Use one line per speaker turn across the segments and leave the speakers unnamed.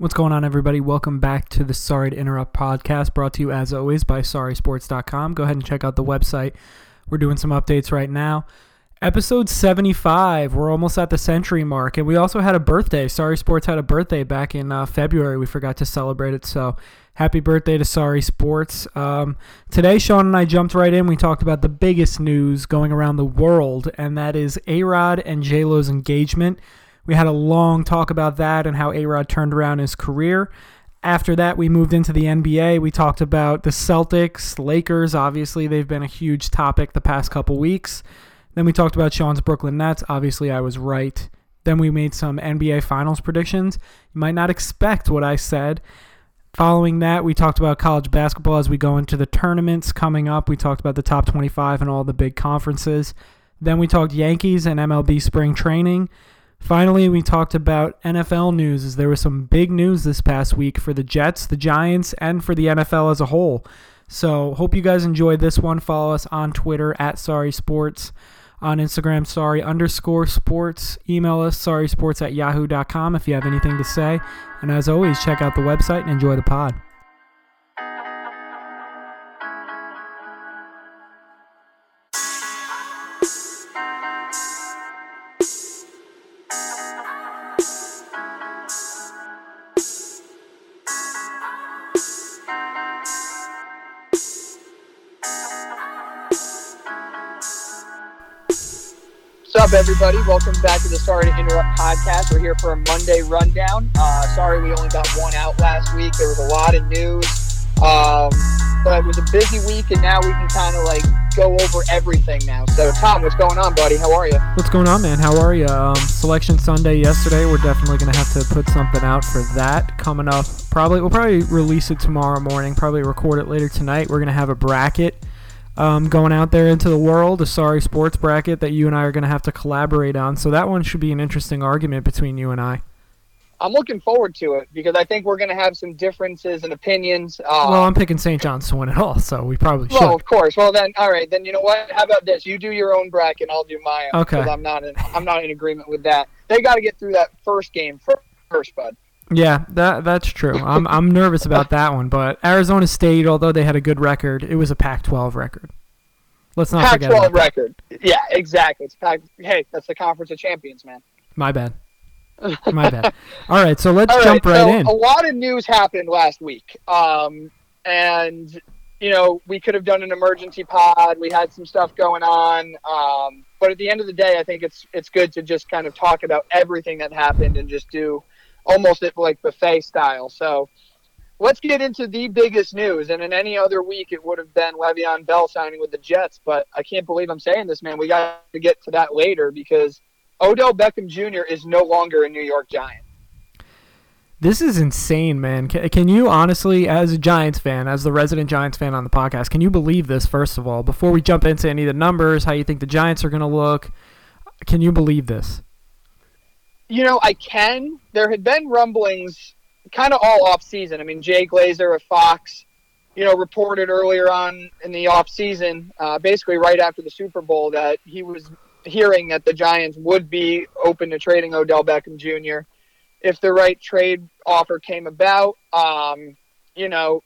What's going on, everybody? Welcome back to the Sorry to Interrupt podcast, brought to you as always by SorrySports.com. Go ahead and check out the website. We're doing some updates right now. Episode 75. We're almost at the century mark, and we also had a birthday. Sorry Sports had a birthday back in uh, February. We forgot to celebrate it, so happy birthday to Sorry Sports. Um, today, Sean and I jumped right in. We talked about the biggest news going around the world, and that is A Rod and J Lo's engagement. We had a long talk about that and how A Rod turned around his career. After that, we moved into the NBA. We talked about the Celtics, Lakers. Obviously, they've been a huge topic the past couple weeks. Then we talked about Sean's Brooklyn Nets. Obviously, I was right. Then we made some NBA Finals predictions. You might not expect what I said. Following that, we talked about college basketball as we go into the tournaments coming up. We talked about the top 25 and all the big conferences. Then we talked Yankees and MLB spring training. Finally, we talked about NFL news as there was some big news this past week for the Jets, the Giants, and for the NFL as a whole. So, hope you guys enjoyed this one. Follow us on Twitter at Sorry Sports, on Instagram, sorry underscore sports. Email us, sorry sports at yahoo.com if you have anything to say. And as always, check out the website and enjoy the pod.
Up, everybody? Welcome back to the Sorry to Interrupt podcast. We're here for a Monday rundown. Uh, sorry we only got one out last week. There was a lot of news, um, but it was a busy week, and now we can kind of like go over everything now. So, Tom, what's going on, buddy? How are you?
What's going on, man? How are you? Um, Selection Sunday yesterday. We're definitely gonna have to put something out for that coming up. Probably we'll probably release it tomorrow morning. Probably record it later tonight. We're gonna have a bracket um, going out there into the world, a sorry sports bracket that you and I are going to have to collaborate on. So that one should be an interesting argument between you and I.
I'm looking forward to it because I think we're going to have some differences and opinions.
Uh, well, I'm picking St. John's to win it all, so we probably should.
Well, of course. Well, then, all right. Then you know what? How about this? You do your own bracket, I'll do my own.
Okay.
I'm not in. I'm not in agreement with that. They got to get through that first game first, bud.
Yeah, that that's true. I'm I'm nervous about that one, but Arizona State, although they had a good record, it was a Pac-12 record. Let's not forget.
Pac-12 forget record. Yeah, exactly. It's Pac. Hey, that's the Conference of Champions, man.
My bad. My bad. All right, so let's jump right,
so
in.
A lot of news happened last week, um, and you know we could have done an emergency pod. We had some stuff going on, um, but at the end of the day, I think it's it's good to just kind of talk about everything that happened and just do almost it like buffet style. So let's get into the biggest news. And in any other week, it would have been Le'Veon Bell signing with the Jets. But I can't believe I'm saying this, man. We got to get to that later because Odell Beckham Jr. is no longer a New York Giant.
This is insane, man. Can, can you honestly, as a Giants fan, as the resident Giants fan on the podcast, can you believe this, first of all, before we jump into any of the numbers, how you think the Giants are going to look? Can you believe this?
You know, I can. There had been rumblings kind of all off season. I mean, Jay Glazer of Fox, you know, reported earlier on in the off season, uh, basically right after the Super Bowl, that he was hearing that the Giants would be open to trading Odell Beckham Jr. if the right trade offer came about. Um, you know,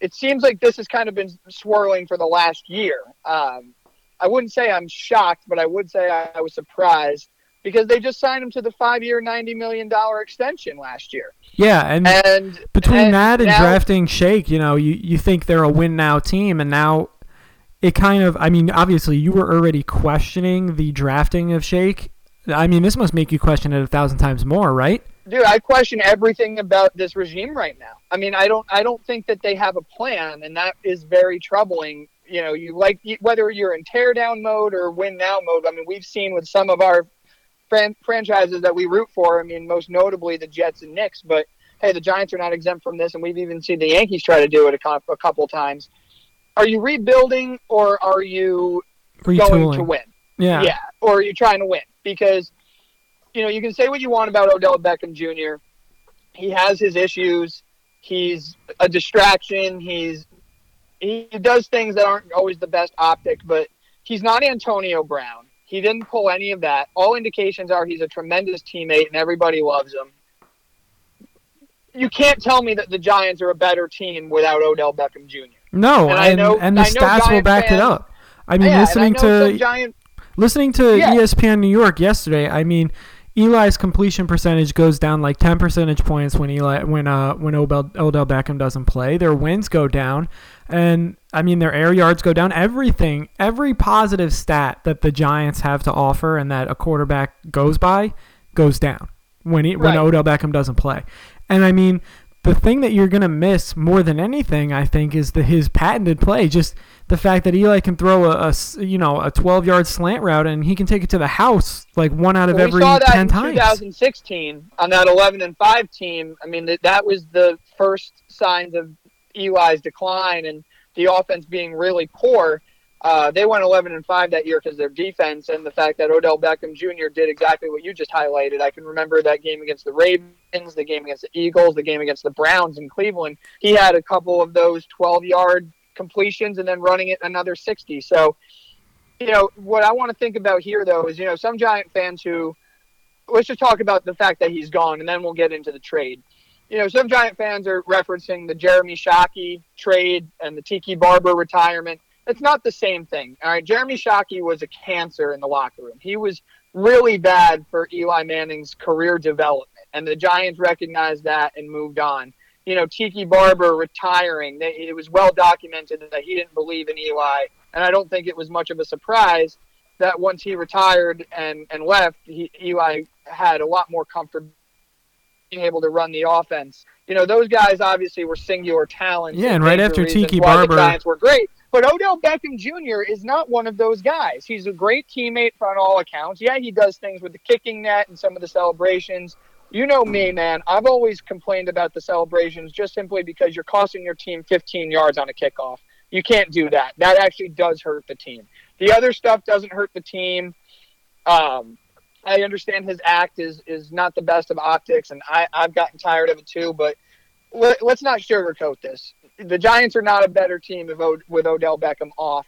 it seems like this has kind of been swirling for the last year. Um, I wouldn't say I'm shocked, but I would say I, I was surprised because they just signed him to the five-year, ninety million dollar extension last year.
Yeah, and, and between and that and now, drafting Shake, you know, you, you think they're a win now team, and now it kind of, I mean, obviously you were already questioning the drafting of Shake. I mean, this must make you question it a thousand times more, right?
Dude, I question everything about this regime right now. I mean, I don't, I don't think that they have a plan, and that is very troubling. You know, you like whether you're in tear down mode or win now mode. I mean, we've seen with some of our fran- franchises that we root for. I mean, most notably the Jets and Knicks. But hey, the Giants are not exempt from this, and we've even seen the Yankees try to do it a, co- a couple times. Are you rebuilding or are you Retooling. going to win?
Yeah.
Yeah. Or are you trying to win? Because, you know, you can say what you want about Odell Beckham Jr. He has his issues. He's a distraction. He's he does things that aren't always the best optic, but he's not Antonio Brown. He didn't pull any of that. All indications are he's a tremendous teammate and everybody loves him. you can't tell me that the Giants are a better team without Odell Beckham Jr.
No, and, and, know, and the stats will back fans, it up. I mean,
yeah,
listening to
Giant,
listening to yeah. ESPN New York yesterday, I mean, Eli's completion percentage goes down like 10 percentage points when Eli when uh when Odell, Odell Beckham doesn't play. Their wins go down, and I mean their air yards go down. Everything, every positive stat that the Giants have to offer and that a quarterback goes by goes down when he, when Odell Beckham doesn't play. And I mean, the thing that you're gonna miss more than anything, I think, is the his patented play. Just the fact that Eli can throw a, a you know a 12 yard slant route and he can take it to the house like one out of
well,
every
we saw that
10
in
times.
2016 on that 11 and 5 team. I mean, that that was the first signs of Eli's decline and the offense being really poor. Uh, they went 11 and 5 that year because their defense and the fact that Odell Beckham Jr. did exactly what you just highlighted. I can remember that game against the Ravens, the game against the Eagles, the game against the Browns in Cleveland. He had a couple of those 12 yard completions and then running it another 60. So, you know, what I want to think about here, though, is, you know, some Giant fans who, let's just talk about the fact that he's gone and then we'll get into the trade. You know, some Giant fans are referencing the Jeremy Shockey trade and the Tiki Barber retirement it's not the same thing. All right, Jeremy Shockey was a cancer in the locker room. He was really bad for Eli Manning's career development, and the Giants recognized that and moved on. You know, Tiki Barber retiring, they, it was well documented that he didn't believe in Eli, and I don't think it was much of a surprise that once he retired and, and left, he, Eli had a lot more comfort being able to run the offense. You know, those guys obviously were singular talents.
Yeah, and right after Tiki Barber,
the Giants were great. But Odell Beckham Jr. is not one of those guys. He's a great teammate on all accounts. Yeah, he does things with the kicking net and some of the celebrations. You know me, man. I've always complained about the celebrations just simply because you're costing your team 15 yards on a kickoff. You can't do that. That actually does hurt the team. The other stuff doesn't hurt the team. Um, I understand his act is is not the best of optics, and I, I've gotten tired of it too. But let, us not sugarcoat this the Giants are not a better team with Odell Beckham off.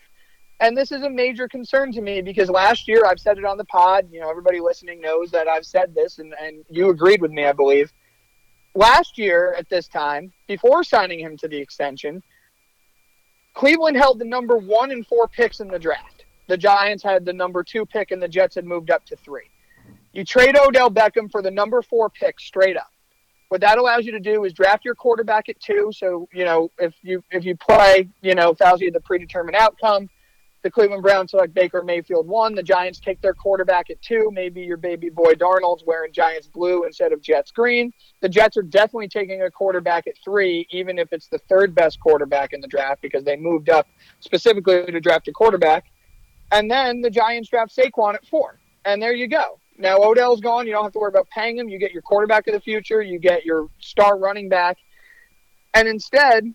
And this is a major concern to me because last year I've said it on the pod. You know, everybody listening knows that I've said this, and, and you agreed with me, I believe. Last year at this time, before signing him to the extension, Cleveland held the number one and four picks in the draft. The Giants had the number two pick, and the Jets had moved up to three. You trade Odell Beckham for the number four pick straight up. What that allows you to do is draft your quarterback at two. So you know if you if you play, you know Fauci the predetermined outcome. The Cleveland Browns select Baker Mayfield one. The Giants take their quarterback at two. Maybe your baby boy Darnold's wearing Giants blue instead of Jets green. The Jets are definitely taking a quarterback at three, even if it's the third best quarterback in the draft because they moved up specifically to draft a quarterback. And then the Giants draft Saquon at four. And there you go. Now Odell's gone. You don't have to worry about paying him. You get your quarterback of the future. You get your star running back. And instead,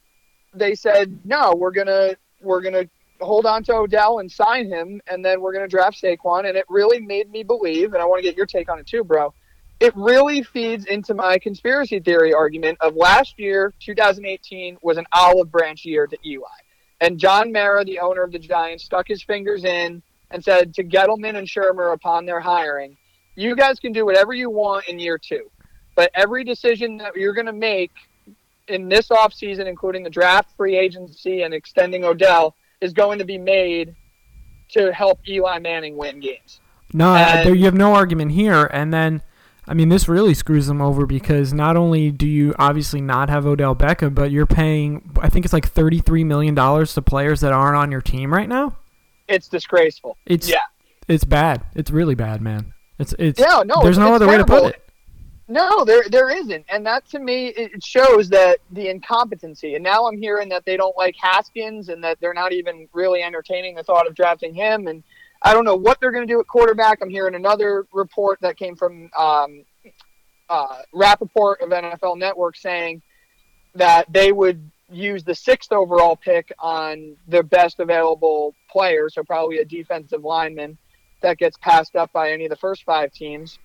they said, no, we're gonna we're gonna hold on to Odell and sign him, and then we're gonna draft Saquon. And it really made me believe, and I want to get your take on it too, bro. It really feeds into my conspiracy theory argument of last year, 2018, was an olive branch year to Eli. And John Mara, the owner of the Giants, stuck his fingers in and said to Gettleman and Shurmur upon their hiring, you guys can do whatever you want in year two, but every decision that you're going to make in this offseason, including the draft, free agency, and extending Odell, is going to be made to help Eli Manning win games.
No, and, there, you have no argument here. And then, I mean, this really screws them over because not only do you obviously not have Odell Beckham, but you're paying, I think it's like $33 million to players that aren't on your team right now.
It's disgraceful.
It's,
yeah.
It's bad. It's really bad, man. It's it's
yeah, no.
There's no other terrible. way to put it.
No, there there isn't, and that to me it shows that the incompetency. And now I'm hearing that they don't like Haskins, and that they're not even really entertaining the thought of drafting him. And I don't know what they're going to do at quarterback. I'm hearing another report that came from um, uh, Rapoport of NFL Network saying that they would use the sixth overall pick on the best available player, so probably a defensive lineman that gets passed up by any of the first five teams.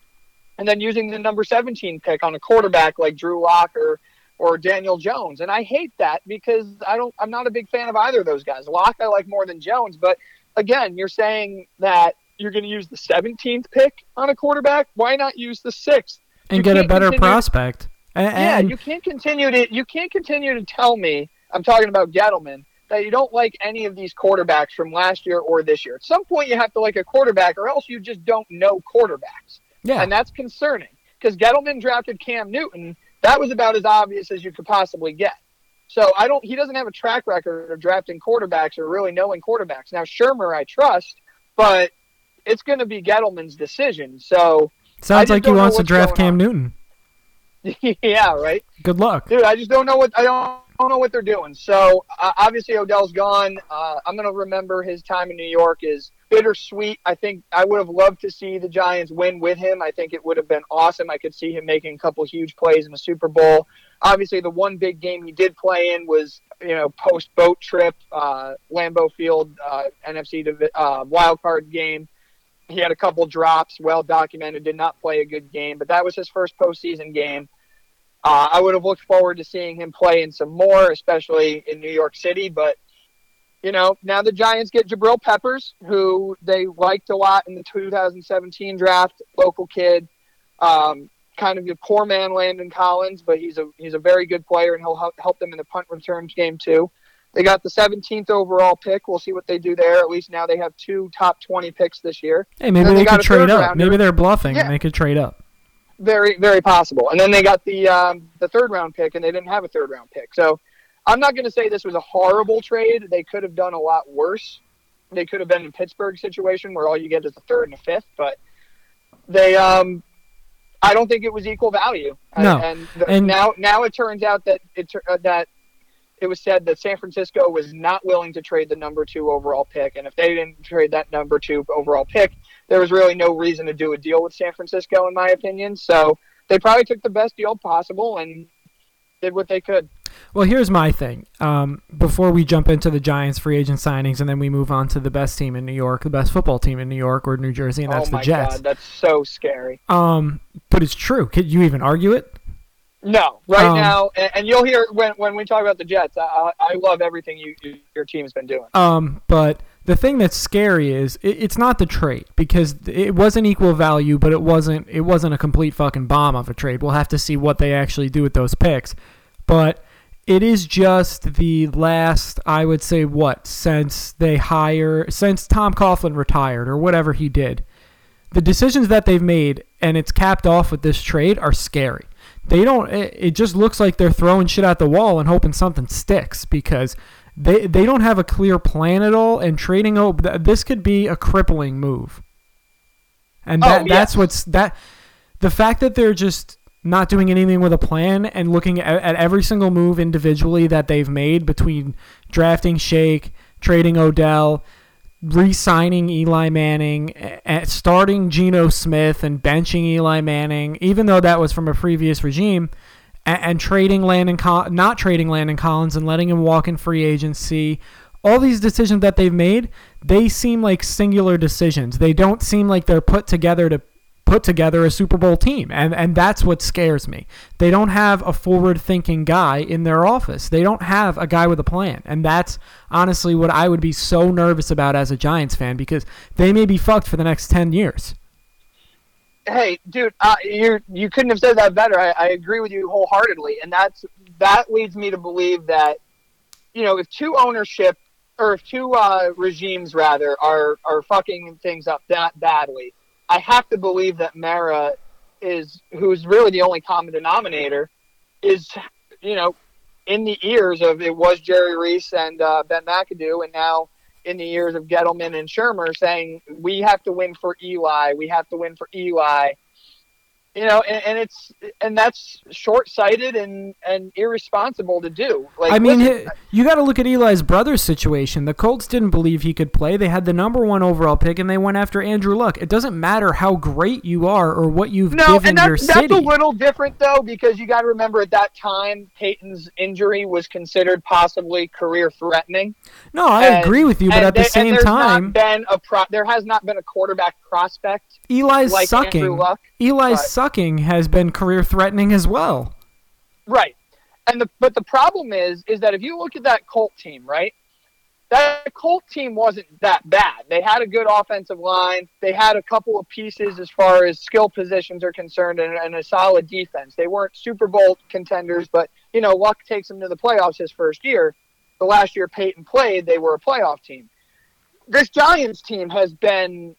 And then using the number 17 pick on a quarterback like Drew Lock or, or Daniel Jones. And I hate that because I don't I'm not a big fan of either of those guys. Lock I like more than Jones, but again, you're saying that you're going to use the 17th pick on a quarterback. Why not use the 6th?
And you get a better continue- prospect. And,
Yeah, you can't continue to you can't continue to tell me I'm talking about Gettleman that you don't like any of these quarterbacks from last year or this year. At some point, you have to like a quarterback, or else you just don't know quarterbacks,
yeah.
and that's concerning. Because Gettleman drafted Cam Newton, that was about as obvious as you could possibly get. So I don't. He doesn't have a track record of drafting quarterbacks or really knowing quarterbacks. Now Shurmur, I trust, but it's going to be Gettleman's decision. So
Sounds like he wants to draft Cam
on.
Newton.
yeah, right.
Good luck.
dude. I just don't know what I don't, don't know what they're doing. So uh, obviously Odell's gone. Uh, I'm gonna remember his time in New York is bittersweet. I think I would have loved to see the Giants win with him. I think it would have been awesome. I could see him making a couple huge plays in the Super Bowl. Obviously, the one big game he did play in was you know post boat trip, uh, Lambeau Field, uh, NFC uh, wild card game. He had a couple drops, well documented. Did not play a good game, but that was his first postseason game. Uh, I would have looked forward to seeing him play in some more, especially in New York City. But you know, now the Giants get Jabril Peppers, who they liked a lot in the 2017 draft, local kid. Um, kind of a poor man, Landon Collins, but he's a he's a very good player, and he'll help, help them in the punt returns game too. They got the 17th overall pick. We'll see what they do there. At least now they have two top 20 picks this year.
Hey, maybe they,
they
could trade up.
rounder.
Maybe they're bluffing
Yeah.
and they could trade up.
Very very possible. And then they got the um, the third round pick, and they didn't have a third round pick. So I'm not going to say this was a horrible trade. They could have done a lot worse. They could have been in Pittsburgh situation where all you get is a third and a fifth, but they um. I don't think it was equal value.
No.
And, the,
And-
now now it turns out that it uh, that it was said that San Francisco was not willing to trade the number two overall pick, and if they didn't trade that number two overall pick, there was really no reason to do a deal with San Francisco, in my opinion. So they probably took the best deal possible and did what they could.
Well, here's my thing. Um, before we jump into the Giants free agent signings and then we move on to the best team in New York, the best football team in New York or New Jersey, and that's
oh
the Jets.
god, that's so scary.
Um, but it's true. Could you even argue it?
No, right
Um,
now, and, you'll hear when when we talk about the Jets. I, I I love everything you, you your team's been doing.
Um, but the thing that's scary is it, it's not the trade because it wasn't equal value, but it wasn't it wasn't a complete fucking bomb of a trade. We'll have to see what they actually do with those picks, but it is just the last I would say what since they hire since Tom Coughlin retired or whatever he did. The decisions that they've made and it's capped off with this trade are scary. They don't it, it just looks like they're throwing shit at the wall and hoping something sticks because they they don't have a clear plan at all and trading oh th- this could be a crippling move. And
Oh,
that that's what's that the fact that they're just not doing anything with a plan and looking at, at every single move individually that they've made between drafting Shake, trading Odell, re-signing Eli Manning, starting Geno Smith and benching Eli Manning, even though that was from a previous regime, and, and trading Landon, Col- not trading Landon Collins and letting him walk in free agency. All these decisions that they've made, they seem like singular decisions. They don't seem like they're put together to put together a Super Bowl team. And and that's what scares me. They don't have a forward-thinking guy in their office. They don't have a guy with a plan. And that's honestly what I would be so nervous about as a Giants fan because they may be fucked for the next 10 years.
Hey, dude, uh, you you couldn't have said that better. I, I agree with you wholeheartedly, and that's that leads me to believe that you know if two ownership or if two uh, regimes rather are are fucking things up that badly, I have to believe that Mara is who's really the only common denominator is you know in the ears of it was Jerry Reese and uh, Ben McAdoo, and now in the ears of Gettleman and Shurmur saying we have to win for Eli, we have to win for Eli. You know, and, and it's and that's short sighted and and irresponsible to do. Like
I mean,
listen,
you got to look at Eli's brother's situation. The Colts didn't believe he could play. They had the number one overall pick, and they went after Andrew Luck. It doesn't matter how great you are or what you've
no,
given
and
your
that's, that's
city.
a little different though because you got to remember at that time Peyton's injury was considered possibly career threatening.
no, I
And-
agree with you, but at the same time,
not been a pro- there has not been a quarterback prospect
Eli's
like
sucking.
Luck.
Eli's
but-
sucking has been career threatening as well.
Right. And the but the problem is is that if you look at that Colt team, right? that Colt team wasn't that bad. They had a good offensive line. They had a couple of pieces as far as skill positions are concerned and, and a solid defense. They weren't Super Bowl contenders, but, you know, luck takes them to the playoffs his first year. The last year Peyton played, they were a playoff team. This Giants team has been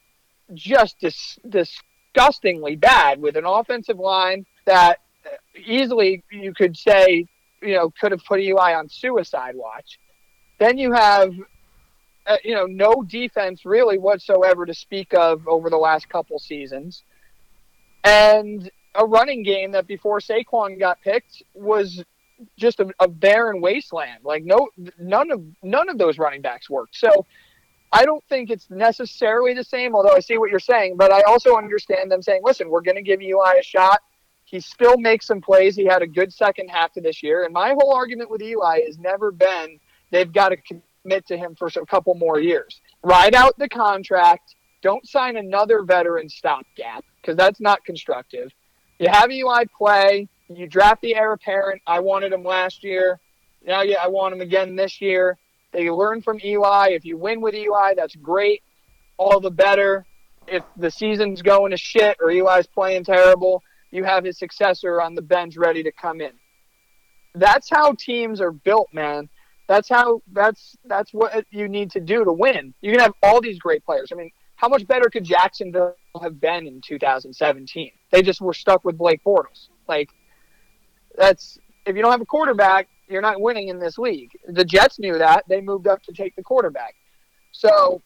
just dis- disgustingly bad with an offensive line that easily you could say, you know, could have put Eli on suicide watch then you have, uh, you know, no defense really whatsoever to speak of over the last couple seasons, and a running game that before Saquon got picked was just a, a barren wasteland. Like no, none of none of those running backs worked. So. I don't think it's necessarily the same, although I see what you're saying. But I also understand them saying, listen, we're going to give Eli a shot. He still makes some plays. He had a good second half to this year. And my whole argument with Eli has never been they've got to commit to him for a couple more years. Ride out the contract. Don't sign another veteran stopgap because that's not constructive. You have Eli play. You draft the heir apparent. I wanted him last year. Now, yeah, I want him again this year. They learn from Eli. If you win with Eli, that's great. All the better. If the season's going to shit or Eli's playing terrible, you have his successor on the bench ready to come in. That's how teams are built, man. That's how that's that's what you need to do to win. You can have all these great players. I mean, how much better could Jacksonville have been in 2017? They just were stuck with Blake Bortles. Like that's if you don't have a quarterback, you're not winning in this league. The Jets knew that. They moved up to take the quarterback. So,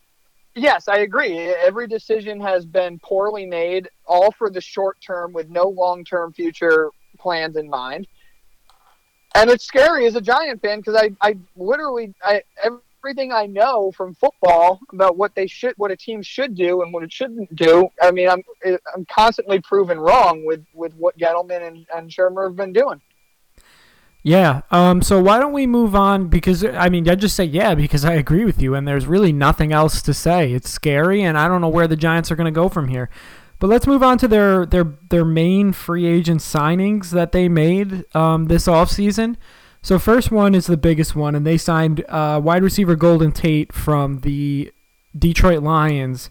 yes, I agree. Every decision has been poorly made, all for the short term with no long-term future plans in mind and it's scary as a Giant fan because I, I literally I everything I know from football about what they should what a team should do and what it shouldn't do. I mean, I'm I'm constantly proven wrong with with what Gettleman and, and Shurmur have been doing.
Yeah. Um. So why don't we move on? Because I mean, I just say yeah because I agree with you, and there's really nothing else to say. It's scary, and I don't know where the Giants are going to go from here. But let's move on to their their their main free agent signings that they made um, this offseason. So first one is the biggest one, and they signed uh, wide receiver Golden Tate from the Detroit Lions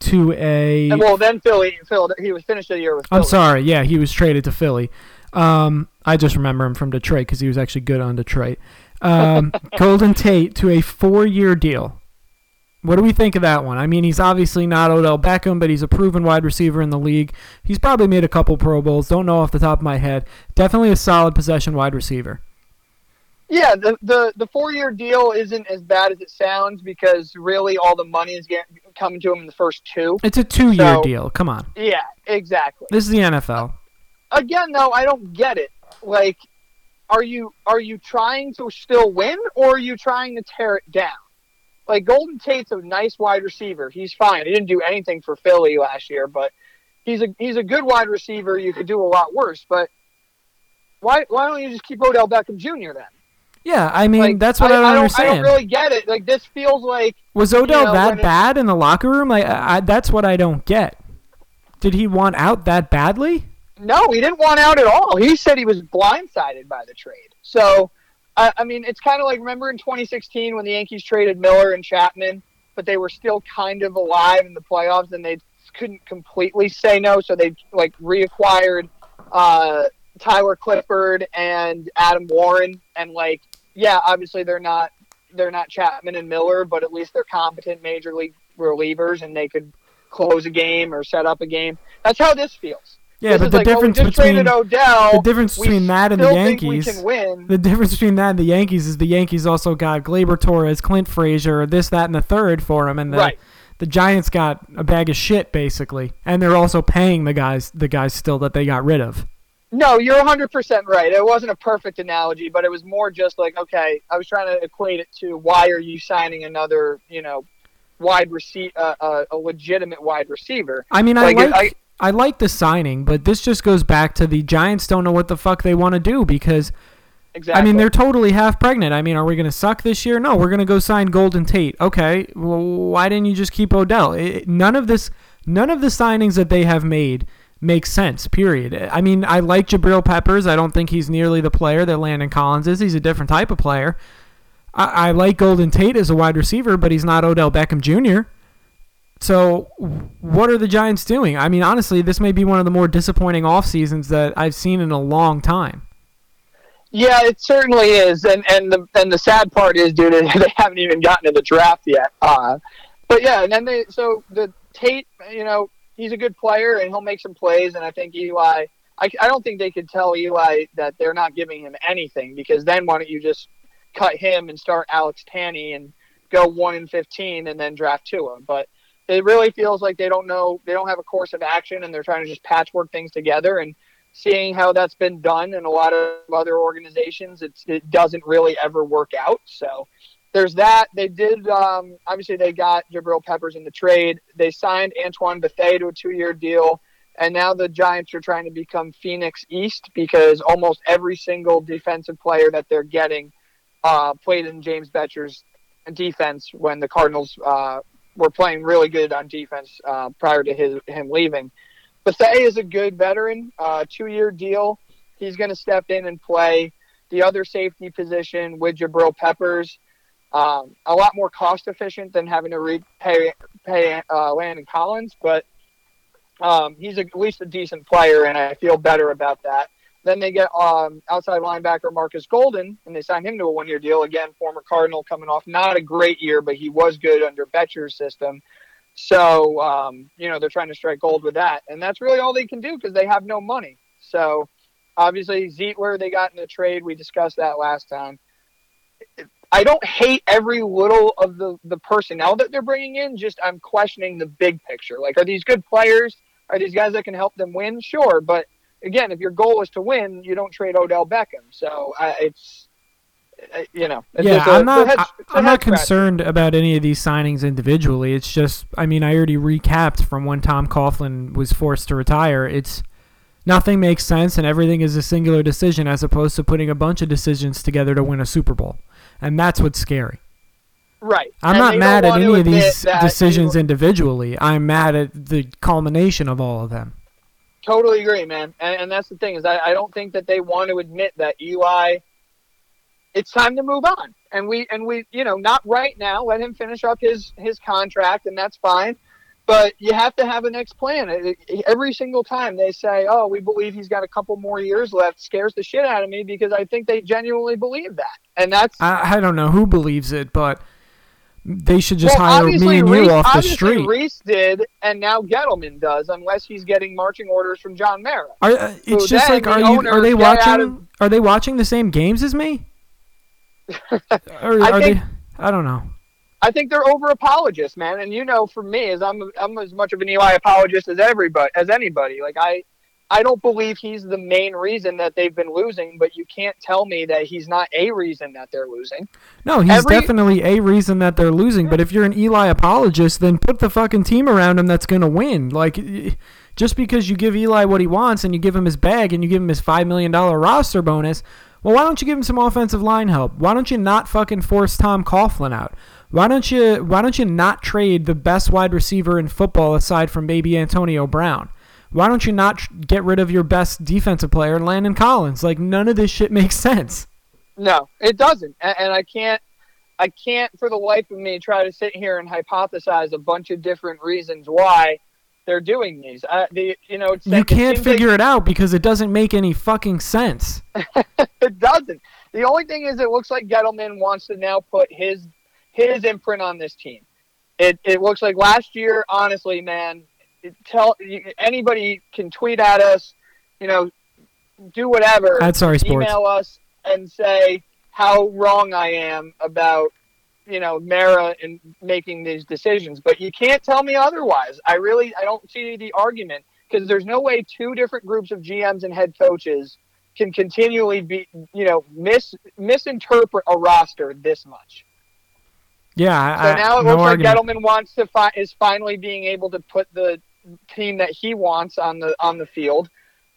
to a.
And well, then Philly, Phil, he was finished the year with. Philly.
I'm sorry, yeah, he was traded to Philly. Um, I just remember him from Detroit because he was actually good on Detroit. Um, Golden Tate to a four-year deal. What do we think of that one? I mean, he's obviously not Odell Beckham, but he's a proven wide receiver in the league. He's probably made a couple Pro Bowls. Don't know off the top of my head. Definitely a solid possession wide receiver.
Yeah, the the, the four year deal isn't as bad as it sounds because really all the money is getting, coming to him in the first two.
It's a two year so, deal. Come on.
Yeah, exactly.
This is the NFL.
Again, though, I don't get it. Like, are you are you trying to still win or are you trying to tear it down? like Golden Tate's a nice wide receiver. He's fine. He didn't do anything for Philly last year, but he's a he's a good wide receiver. You could do a lot worse. But why why don't you just keep Odell Beckham Jr. then?
Yeah, I mean like, that's what I, I, don't, I don't understand.
I don't really get it. Like this feels like
was Odell you know, that bad in the locker room? Like I, that's what I don't get. Did he want out that badly?
No, he didn't want out at all. He said he was blindsided by the trade. So I, I mean, it's kind of like remember in 2016 when the Yankees traded Miller and Chapman, but they were still kind of alive in the playoffs and they couldn't completely say no, so they like reacquired uh, Tyler Clippard and Adam Warren, and like yeah, obviously they're not they're not Chapman and Miller, but at least they're competent major league relievers and they could close a game or set up a game. That's how this feels.
Yeah,
this
but the
like,
difference
well,
between
Odell,
the difference between that and the Yankees,
the
difference between that and the Yankees is the Yankees also got Gleyber Torres, Clint Frazier, this, that, and the third for him, and the
right.
the Giants got a bag of shit basically, and they're also paying the guys the guys still that they got rid of.
No, you're 100% right. It wasn't a perfect analogy, but it was more just like, okay, I was trying to equate it to why are you signing another, you know, wide receiver, uh, uh, a legitimate wide receiver.
I mean, like, I like. I, like the signing, but this just goes back to the Giants don't know what the fuck they want to do because
exactly.
I mean they're totally half pregnant. I mean, are we going to suck this year? No, we're going to go sign Golden Tate. Okay, well, why didn't you just keep Odell? It, none of this, none of the signings that they have made makes sense. Period. I mean, I like Jabril Peppers. I don't think he's nearly the player that Landon Collins is. He's a different type of player. I, I like Golden Tate as a wide receiver, but he's not Odell Beckham Jr. So, what are the Giants doing? I mean, honestly, this may be one of the more disappointing off seasons that I've seen in a long time.
Yeah, it certainly is, and and the and the sad part is, dude, they haven't even gotten to the draft yet. Uh, but yeah, and then they so the Tate, you know, he's a good player and he'll make some plays, and I think Eli. I, I don't think they could tell Eli that they're not giving him anything because then why don't you just cut him and start Alex Tanney and go one in fifteen and then draft Tua? But it really feels like they don't know they don't have a course of action and they're trying to just patchwork things together. And seeing how that's been done in a lot of other organizations it doesn't really ever work out. So there's that. They did um, obviously they got Jabril Peppers in the trade. They signed Antoine Bethea to a two-year deal. And now the Giants are trying to become Phoenix East because almost every single defensive player that they're getting uh, played in James Bettcher's defense when the Cardinals uh, were playing really good on defense uh, prior to his him leaving. Bethea is a good veteran, uh, two year deal. He's going to step in and play the other safety position with Jabril Peppers. Um, a lot more cost efficient than having to repay pay uh, Landon Collins, but um, he's a, at least a decent player, and I feel better about that. Then they get um, outside linebacker Marcus Golden, and they signed him to a one-year deal. Again, former Cardinal coming off not a great year, but he was good under Bettcher's system. So um, you know they're trying to strike gold with that, and that's really all they can do because they have no money. So obviously Zeitler they got in the trade. We discussed that last time. I don't hate every little of the the personnel that they're bringing in. Just I'm questioning the big picture. Like, are these good players? Are these guys that can help them win? Sure, but again, if your goal is to win, you don't trade Odell Beckham. So uh, it's uh, you know. It's
yeah,
i
I'm not. Head, I'm not concerned about any of these signings individually. It's just, I mean, I already recapped from when Tom Coughlin was forced to retire. It's nothing makes sense, and everything is a singular decision as opposed to putting a bunch of decisions together to win a Super Bowl, and that's what's scary.
Right.
I'm
and
not mad at any of these decisions individually. I'm mad at the culmination of all of them.
Totally agree, man. And, and that's the thing is, I, I don't think that they want to admit that Eli. It's time to move on, and we and we, you know, not right now. Let him finish up his his contract, and that's fine. But you have to have a next plan. Every single time they say, "Oh, we believe he's got a couple more years left," scares the shit out of me because I think they genuinely believe that, and that's.
I, I don't know who believes it, but they should just well, hire me and
Reese,
you off the street.
Reese did, and now Gettleman does, unless he's getting marching orders from John Mara.
Are, uh, it's so just like, are you? Are they watching? Of, are they watching the same games as me? or are think, they? I don't know.
I think they're over apologists, man. And you know, for me, as I'm, I'm as much of an Eli apologist as everybody, as anybody. Like I, I don't believe he's the main reason that they've been losing, but you can't tell me that he's not a reason that they're losing.
No, he's Every, definitely a reason that they're losing. But if you're an Eli apologist, then put the fucking team around him that's going to win. Like, just because you give Eli what he wants and you give him his bag and you give him his $5 million roster bonus, well, why don't you give him some offensive line help? Why don't you not fucking force Tom Coughlin out? Why don't you why don't you not trade the best wide receiver in football aside from maybe Antonio Brown? Why don't you not get rid of your best defensive player, Landon Collins? Like none of this shit makes sense.
No, it doesn't, and I can't. I can't, for the life of me, try to sit here and hypothesize a bunch of different reasons why they're doing these. Uh, the, you know,
you can't figure like, it out because it doesn't make any fucking sense.
it doesn't. The only thing is, it looks like Gettleman wants to now put his his imprint on this team. It it looks like last year, honestly, man, tell anybody can tweet at us, you know, do whatever.
At sorry sports.
Email us and say how wrong I am about you know Mara and making these decisions, but you can't tell me otherwise. I really I don't see the argument because there's no way two different groups of GMs and head coaches can continually be you know mis misinterpret a roster this much.
Yeah,
so now it
no
looks
argument.
like Gettleman wants to fi- is finally being able to put the team that he wants on the on the field,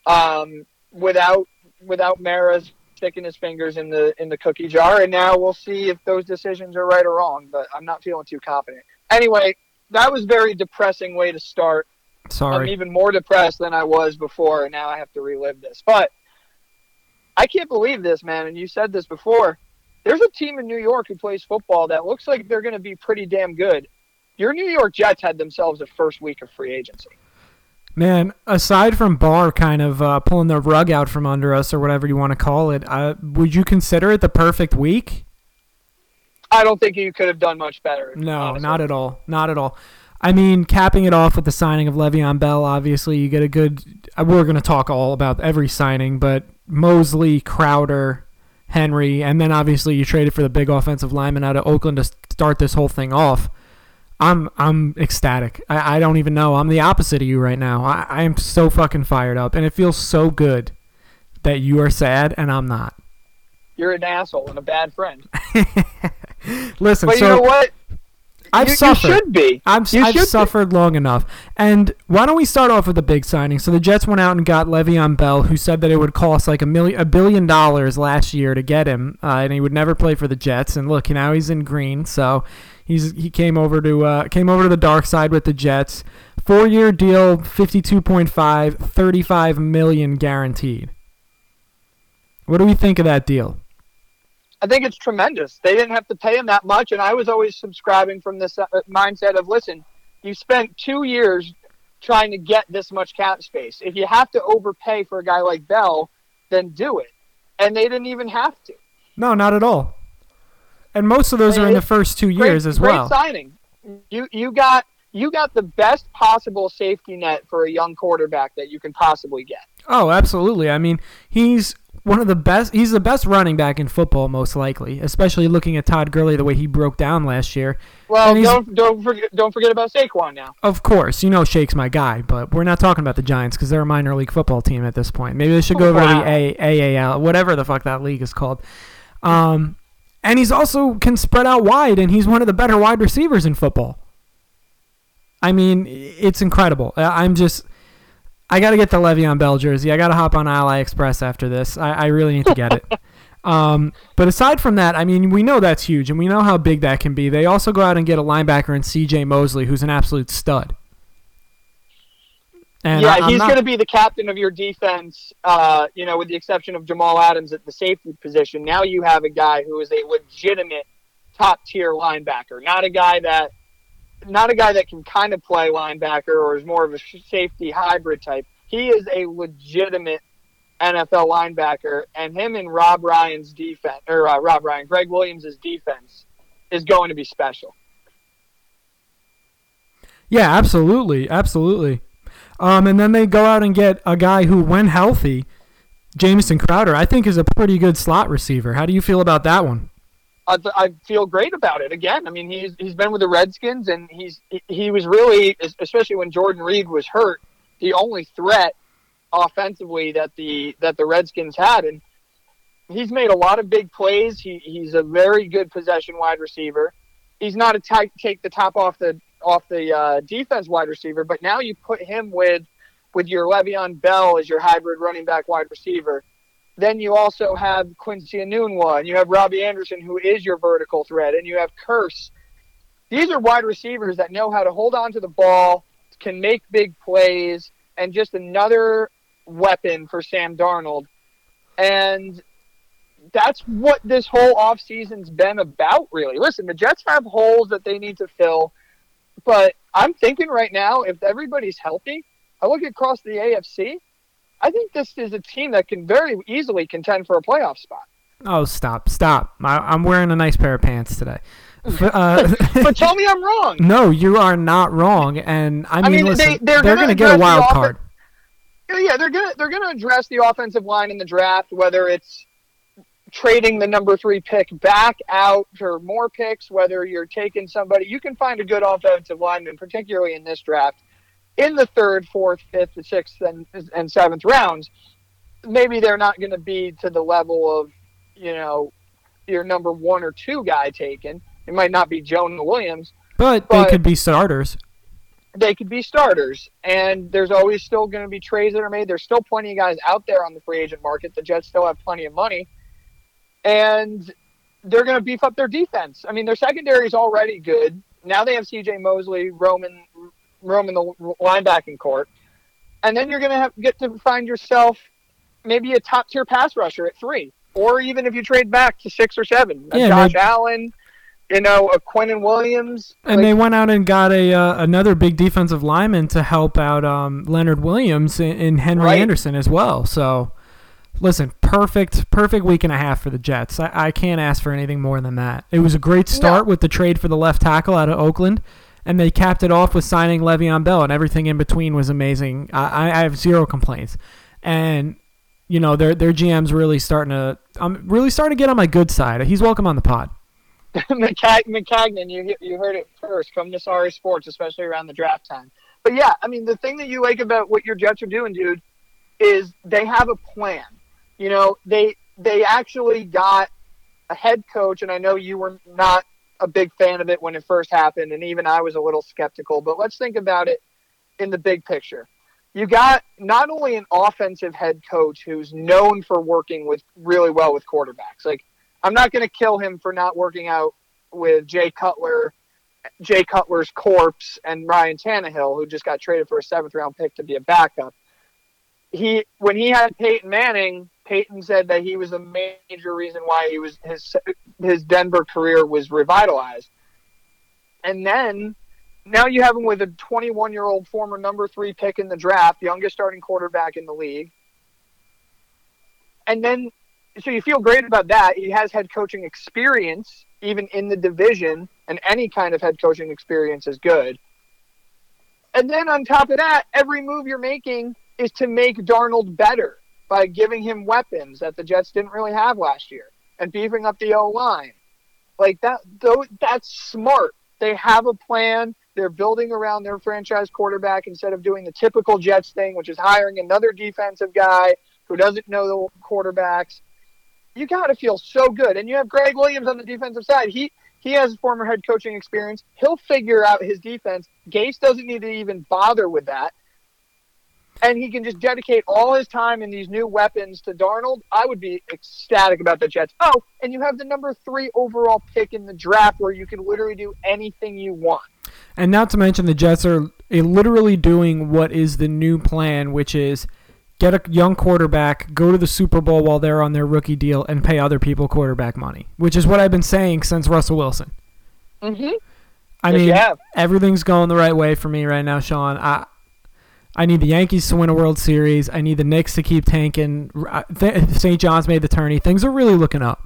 um, without without Mara's sticking his fingers in the in the cookie jar. And now we'll see if those decisions are right or wrong. But I'm not feeling too confident. Anyway, that was very depressing way to start.
Sorry,
I'm even more depressed than I was before, and now I have to relive this. But I can't believe this, man. And you said this before. there's a team in New York who plays football that looks like they're going to be pretty damn good. Your New York Jets had themselves a first week of free agency.
Man, aside from Barr kind of uh, pulling the rug out from under us or whatever you want to call it, uh, would you consider it the perfect week?
I don't think you could have done much better.
No,
honestly.
not at all. Not at all. I mean, capping it off with the signing of Le'Veon Bell, obviously you get a good. uh, We're going to talk all about every signing, but Mosley, Crowder, Henry, and then obviously you traded for the big offensive lineman out of Oakland to start this whole thing off. I'm I'm ecstatic. I, I don't even know. I'm the opposite of you right now. I, I am so fucking fired up, and it feels so good that you are sad and I'm not.
You're an asshole and a bad friend.
Listen,
But
so
you know what?
I've
you,
suffered.
You should be.
I'm,
You
I've
should be.
suffered long enough. And why don't we start off with the big signing? So the Jets went out and got Le'Veon Bell, who said that it would cost like a million, a billion dollars last year to get him, uh, and he would never play for the Jets. And look, now he's in green, so he's he came over to uh, came over to the dark side with the Jets. Four year deal, 52.5, 35 million guaranteed. What do we think of that deal?
I think it's tremendous. They didn't have to pay him that much, and I was always subscribing from this uh, mindset of listen, you spent two years trying to get this much cap space. If you have to overpay for a guy like Bell, then do it. And they didn't even have to.
No, not at all. And most of those are in the first two years
great,
as
great
well.
signing. You you got you got the best possible safety net for a young quarterback that you can possibly get.
Oh, absolutely. I mean, he's one of the best. He's the best running back in football, most likely. Especially looking at Todd Gurley, the way he broke down last year.
Well, don't don't forget don't forget about Saquon now.
Of course, you know Shake's my guy, but we're not talking about the Giants because they're a minor league football team at this point. Maybe they should go over
Wow.
to the A- AAL, whatever the fuck that league is called. Um, and he's also can spread out wide, and he's one of the better wide receivers in football. I mean, it's incredible. I'm just. I got to get the Le'Veon Bell jersey. I got to hop on AliExpress after this. I, I really need to get it. um, but aside from that, I mean, we know that's huge, and we know how big that can be. They also go out and get a linebacker in C.J. Mosley, who's an absolute stud. And
yeah,
I-
he's
not-
going to be the captain of your defense. Uh, you know, with the exception of Jamal Adams at the safety position. Now you have a guy who is a legitimate top tier linebacker, not a guy that, not a guy that can kind of play linebacker or is more of a safety hybrid type. He is a legitimate NFL linebacker, and him and Rob Ryan's defense, or uh, Rob Ryan, Gregg Williams' defense, is going to be special.
Yeah, absolutely, absolutely. Um, and then they go out and get a guy who, when healthy, Jamison Crowder, I think is a pretty good slot receiver. How do you feel about that one?
I, I feel great about it. Again, I mean, he's he's been with the Redskins, and he's he, was really, especially when Jordan Reed was hurt, the only threat offensively that the that the Redskins had, and he's made a lot of big plays. He he's a very good possession wide receiver. He's not a tight take the top off the off the uh, defense wide receiver, but now you put him with with your Le'Veon Bell as your hybrid running back wide receiver. Then you also have Quincy Enunwa, and you have Robby Anderson, who is your vertical threat, and you have Kearse. These are wide receivers that know how to hold on to the ball, can make big plays, and just another weapon for Sam Darnold. And that's what this whole offseason's been about, really. Listen, the Jets have holes that they need to fill, but I'm thinking right now, if everybody's healthy, I look across the AFC, I think this is a team that can very easily contend for a playoff spot.
Oh, stop, stop. I, I'm wearing a nice pair of pants today. Uh,
But tell me I'm wrong.
no, you are not wrong. And I mean,
mean, they-
listen,
they're
they're,
gonna
get a wild
offen-
card.
Yeah, yeah, they're gonna they're gonna address the offensive line in the draft, whether it's trading the number three pick back out for more picks, whether you're taking somebody. You can find a good offensive lineman, particularly in this draft, in the third, fourth, fifth, sixth, and and seventh rounds. Maybe they're not going to be to the level of you know your number one or two guy taken. It might not be Jonah Williams,
But,
but-
they could be starters.
they could be starters. And there's always still going to be trades that are made. There's still plenty of guys out there on the free agent market. The Jets still have plenty of money. And they're going to beef up their defense. I mean, their secondary is already good. Now they have CJ Mosley, Roman, Roman the linebacking court. And then you're going to have get to find yourself maybe a top tier pass rusher at three or even if you trade back to six or seven,
Yeah,
Josh Allen, you know, a Quinnen Williams,
And
like,
they went out and got a uh, another big defensive lineman to help out um, Leonard Williams and, in Henry
Right.
Anderson as well. So, listen, perfect perfect week and a half for the Jets. I, I can't ask for anything more than that. It was a great start with the trade for the left tackle out of Oakland, and they capped it off with signing Le'Veon Bell, and everything in between was amazing. I, I have zero complaints, and you know their their GM's really starting to. I'm really starting to get on my good side. He's welcome on the pod.
McCag- Maccagnan, you you heard it first. Come to Sorry Sports, especially around the draft time. But yeah, I mean, the thing that you like about what your Jets are doing, dude, is they have a plan. You know, they they actually got a head coach, and I know you were not a big fan of it when it first happened, and even I was a little skeptical. But let's think about it in the big picture. You got not only an offensive head coach who's known for working with really well with quarterbacks. Like, I'm not going to kill him for not working out with Jay Cutler, Jay Cutler's corpse, and Ryan Tannehill, who just got traded for a seventh round pick to be a backup. He when he had Peyton Manning, Peyton said that he was a major reason why he was his his Denver career was revitalized. And then now you have him with a 21 year old former number three pick in the draft, youngest starting quarterback in the league. And then, so you feel great about that. He has head coaching experience, even in the division, and any kind of head coaching experience is good. And then on top of that, every move you're making is to make Darnold better by giving him weapons that the Jets didn't really have last year and beefing up the O line. Like that, though, that's smart. They have a plan. They're building around their franchise quarterback instead of doing the typical Jets thing, which is hiring another defensive guy who doesn't know the quarterbacks. You got to feel so good. And you have Gregg Williams on the defensive side. He he has former head coaching experience. He'll figure out his defense. Gase doesn't need to even bother with that. And he can just dedicate all his time in these new weapons to Darnold. I would be ecstatic about the Jets. Oh, and you have the number three overall pick in the draft where you can literally do anything you want.
And not to mention the Jets are eh, literally doing what is the new plan, which is get a young quarterback, go to the Super Bowl while they're on their rookie deal, and pay other people quarterback money, which is what I've been saying since Russell Wilson.
Mm-hmm.
I
Yes,
mean, everything's going the right way for me right now, Sean. I I need the Yankees to win a World Series. I need the Knicks to keep tanking. St. John's made the tourney. Things are really looking up.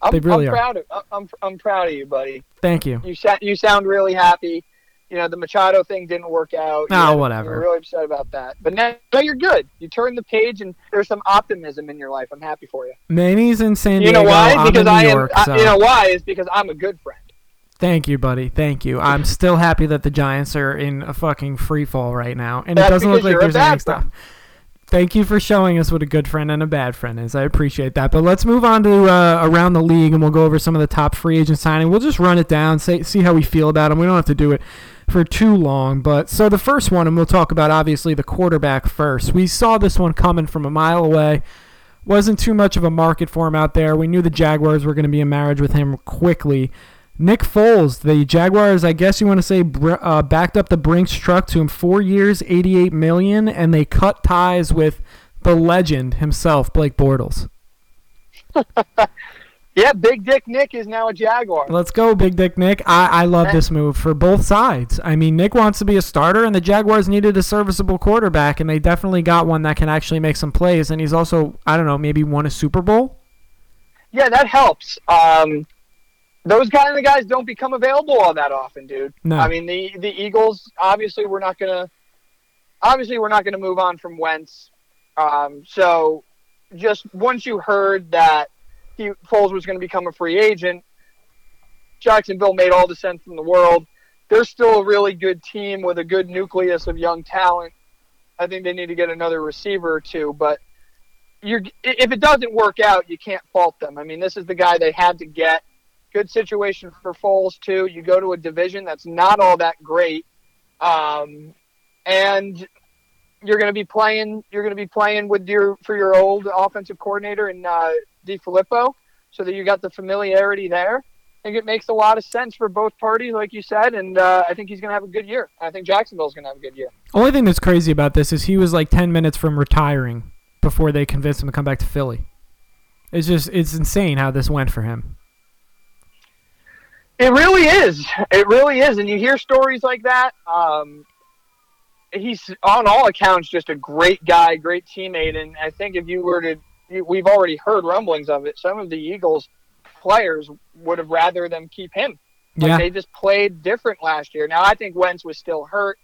I'm,
They really
I'm
are.
proud of I'm I'm proud of you, buddy.
Thank you.
You sound you sound really happy. You know the Machado thing didn't work out.
Ah, oh,
You're-
whatever.
You're really upset about that, but now, now you're good. You turned the page, and there's some optimism in your life. I'm happy for you.
Manny's in San Diego.
You know why?
I'm
because I am.
York.
I-
so.
you know why? Is because I'm a good friend.
Thank you, buddy. Thank you. I'm still happy that the Giants are in a fucking free fall right now, and
That's
it doesn't look like there's any stuff. Thank you for showing us what a good friend and a bad friend is. I appreciate that. But let's move on to uh, around the league, and we'll go over some of the top free agent signing. We'll just run it down, say, see how we feel about them. We don't have to do it for too long. But so the first one, and we'll talk about obviously the quarterback first. We saw this one coming from a mile away. Wasn't too much of a market for him out there. We knew the Jaguars were going to be in marriage with him quickly. Nick Foles, the Jaguars, I guess you want to say, uh, backed up the Brinks truck to him four years, eighty-eight million, and they cut ties with the legend himself, Blake Bortles.
Yeah, Big Dick Nick is now a Jaguar.
Let's go, Big Dick Nick. I, I love this move for both sides. I mean, Nick wants to be a starter, and the Jaguars needed a serviceable quarterback, and they definitely got one that can actually make some plays. And he's also, I don't know, maybe won a Super Bowl.
Yeah, that helps. Um, those kind of guys don't become available all that often, dude.
No.
I mean, the the Eagles obviously we're not gonna obviously we're not gonna move on from Wentz. Um, so just once you heard that he Foles was going to become a free agent, Jacksonville made all the sense in the world. They're still a really good team with a good nucleus of young talent. I think they need to get another receiver or two, but you're if it doesn't work out, you can't fault them. I mean, this is the guy they had to get. Good situation for Foles too. You go to a division that's not all that great, um, and you're going to be playing. You're going to be playing with your for your old offensive coordinator in uh, DeFilippo, so that you got the familiarity there. I think it makes a lot of sense for both parties, like you said, and uh, I think he's going to have a good year. I think Jacksonville's going to have a good year.
Only thing that's crazy about this is he was like 10 minutes from retiring before they convinced him to come back to Philly. It's just it's insane how this went for him.
It really is. It really is. And you hear stories like that. Um, he's on all accounts just a great guy, great teammate. And I think if you were to, we've already heard rumblings of it. Some of the Eagles players would have rather them keep him. Like
Yeah.
They just played different last year. Now I think Wentz was still hurt.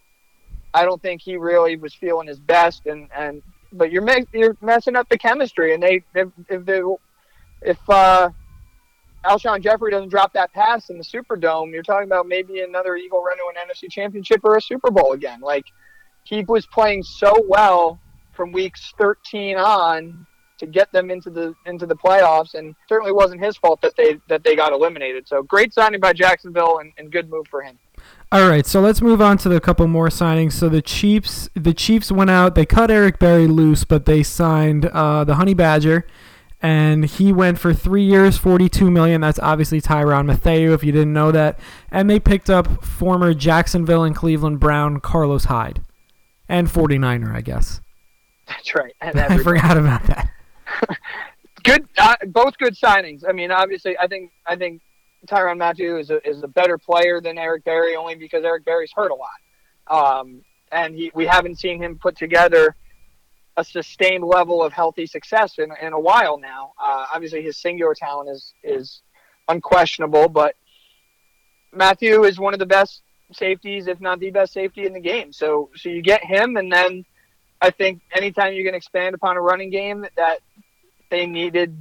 I don't think he really was feeling his best. And and but you're me- you're messing up the chemistry. And they if if they if uh, Alshon Jeffery doesn't drop that pass in the Superdome, you're talking about maybe another Eagle run to an NFC Championship or a Super Bowl again. Like he was playing so well from weeks 13 on to get them into the into the playoffs, and certainly wasn't his fault that they that they got eliminated. So great signing by Jacksonville and, and good move for him.
All right, so let's move on to the couple more signings. So the Chiefs, the Chiefs went out. They cut Eric Berry loose, but they signed uh, the Honey Badger, and he went for three years, forty-two million. That's obviously Tyrann Mathieu, if you didn't know that. And they picked up former Jacksonville and Cleveland Brown Carlos Hyde, and 49er, I guess.
That's right. And
I forgot about that.
good, uh, both good signings. I mean, obviously, I think I think Tyrann Mathieu is a, is a better player than Eric Berry, only because Eric Berry's hurt a lot, um, and he, we haven't seen him put together a sustained level of healthy success in, in a while now. Uh, obviously, his singular talent is is unquestionable, but Mathieu is one of the best safeties, if not the best safety in the game. So, so you get him, and then I think anytime you can expand upon a running game that they needed,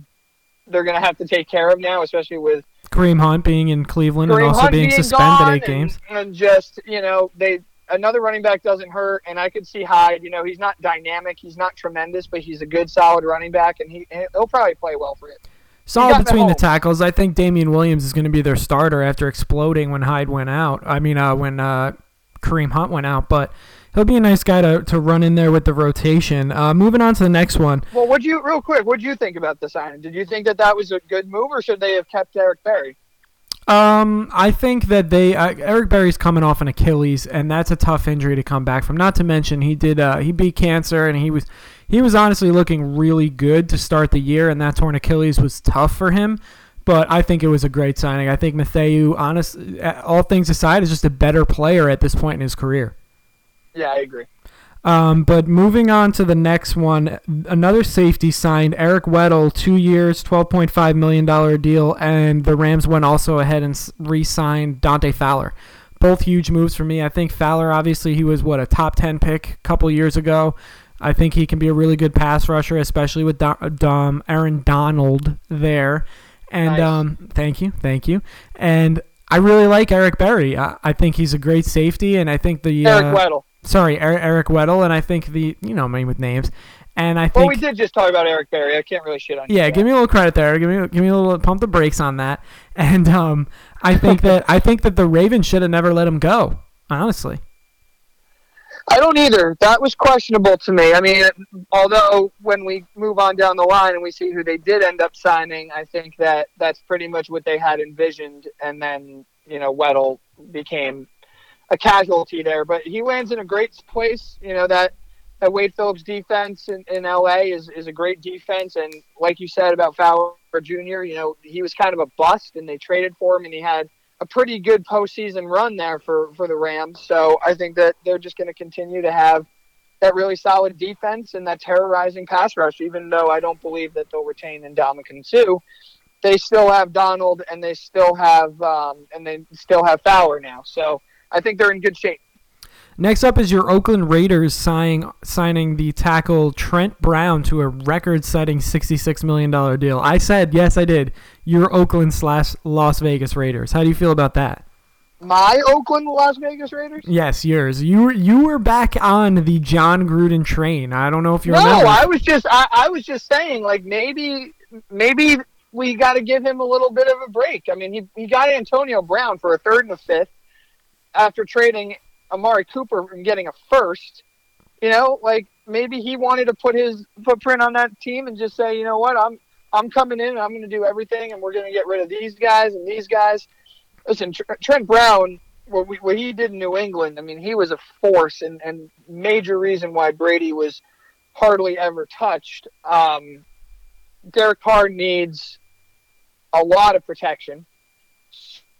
they're going to have to take care of now, especially with
Kareem Hunt being in Cleveland
Kareem
and also
Hunt
being
being
suspended eight
and,
games.
and just you know they another running back doesn't hurt, and I could see Hyde. You know, he's not dynamic, he's not tremendous, but he's a good, solid running back, and he he'll probably play well for it.
Solid between the tackles. I think Damien Williams is going to be their starter after exploding when Hyde went out. I mean, uh, when uh, Kareem Hunt went out, but he'll be a nice guy to, to run in there with the rotation. Uh, moving on to the next one.
Well, what do you real quick? What do you think about the signing? Did you think that that was a good move, or should they have kept Eric Berry?
Um, I think that they uh, Eric Berry's coming off an Achilles, and that's a tough injury to come back from. Not to mention he did uh, he beat cancer, and he was he was honestly looking really good to start the year, and that torn Achilles was tough for him. But I think it was a great signing. I think Mathieu, honest, uh, all things aside, is just a better player at this point in his career.
Yeah, I agree.
Um, but moving on to the next one, another safety signed Eric Weddle, two years, twelve point five million dollar deal, and the Rams went also ahead and re-signed Dante Fowler. Both huge moves for me. I think Fowler, obviously, he was what a top ten pick a couple years ago. I think he can be a really good pass rusher, especially with Aaron Donald there. And
Nice.
um, thank you, thank you. And I really like Eric Berry. I, I think he's a great safety, and I think the
Eric
uh,
Weddle.
Sorry, Er- Eric Weddle, and I think the you know me with names, and I think.
Well, we did just talk about Eric Berry. I can't really shit on
yeah, give me a little credit there. Give me give me a little pump the brakes on that, and um, I think that I think that the Ravens should have never let him go. Honestly,
I don't either. That was questionable to me. I mean, although when we move on down the line and we see who they did end up signing, I think that that's pretty much what they had envisioned. And then, you know, Weddle became a casualty there. But he lands in a great place. You know, that, that Wade Phillips defense in, in LA is, is a great defense. And like you said about Fowler Jr., you know, he was kind of a bust and they traded for him and he had a pretty good postseason run there for, for the Rams. So I think that they're just going to continue to have that really solid defense and that terrorizing pass rush, even though I don't believe that they'll retain Ndamukong Suh. They still have Donald and they still have um, and they still have Fowler now. So I think they're in good shape.
next up is your Oakland Raiders signing signing the tackle Trent Brown to a record-setting sixty-six million dollar deal. I said yes, I did. Your Oakland slash Las Vegas Raiders. How do you feel about that?
My Oakland Las Vegas Raiders?
Yes, yours. You were you were back on the Jon Gruden train. I don't know if you
No,
remember.
No, I was just I, I was just saying like maybe maybe we got to give him a little bit of a break. I mean, he he got Antonio Brown for a third and a fifth after trading Amari Cooper and getting a first. You know, like maybe he wanted to put his footprint on that team and just say, you know what, I'm I'm coming in and I'm going to do everything and we're going to get rid of these guys and these guys. Listen, Tr- Trent Brown, what, we, what he did in New England, I mean, he was a force and, and major reason why Brady was hardly ever touched. Um, Derek Carr needs a lot of protection.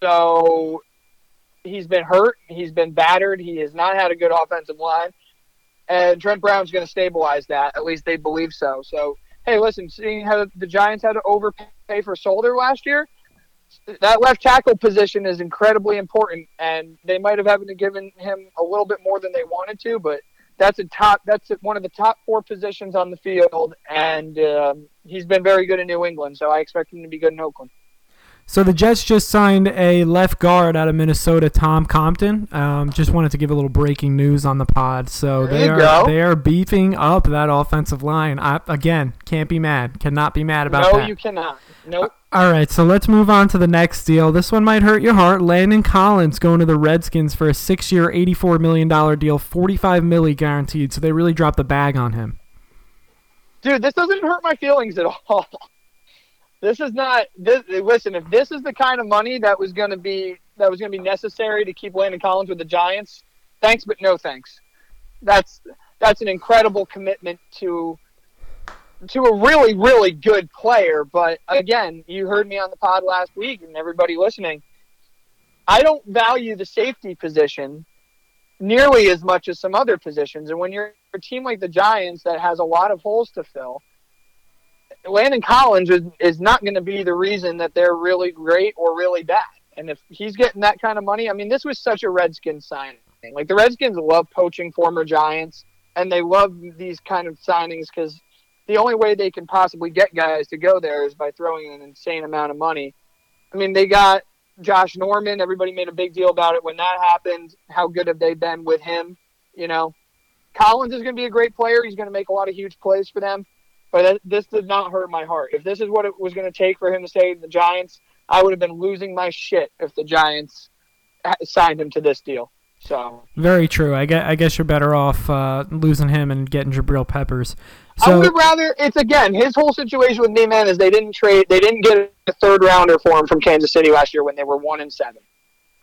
So he's been hurt. He's been battered. He has not had a good offensive line. And Trent Brown's going to stabilize that. At least they believe so. So, hey, listen, seeing how the Giants had to overpay for Solder last year, that left tackle position is incredibly important. And they might have having to given him a little bit more than they wanted to, but that's a top. That's one of the top four positions on the field, and um, he's been very good in New England. So I expect him to be good in Oakland.
So the Jets just signed a left guard out of Minnesota, Tom Compton. Um, just wanted to give a little breaking news on the pod. So
There
they are
go.
they are beefing up that offensive line. I, again, can't be mad. Cannot be mad about
no,
that.
you cannot. Nope.
All right, so let's move on to the next deal. This one might hurt your heart. Landon Collins going to the Redskins for a six-year, eighty-four million dollar deal, forty-five milli guaranteed. So they really dropped the bag on him.
dude, this doesn't hurt my feelings at all. This is not this. Listen, if this is the kind of money that was going to be that was going to be necessary to keep Landon Collins with the Giants, thanks but no thanks. That's that's an incredible commitment to to a really really good player. But again, you heard me on the pod last week, and everybody listening. I don't value the safety position nearly as much as some other positions. And when you're a team like the Giants that has a lot of holes to fill, Landon Collins is, is not going to be the reason that they're really great or really bad. And if he's getting that kind of money, I mean, this was such a Redskins signing. Like the Redskins love poaching former Giants, and they love these kind of signings because the only way they can possibly get guys to go there is by throwing an insane amount of money. I mean, they got Josh Norman. Everybody made a big deal about it when that happened. How good have they been with him? You know, Collins is going to be a great player. He's going to make a lot of huge plays for them. But that, this did not hurt my heart. If this is what it was going to take for him to stay in the Giants, I would have been losing my shit if the Giants signed him to this deal. So
Very true. I guess, I guess you're better off uh, losing him and getting Jabril Peppers.
I
So
would rather. It's again his whole situation with me, man, is they didn't trade. They didn't get a third rounder for him from Kansas City last year when they were one and seven.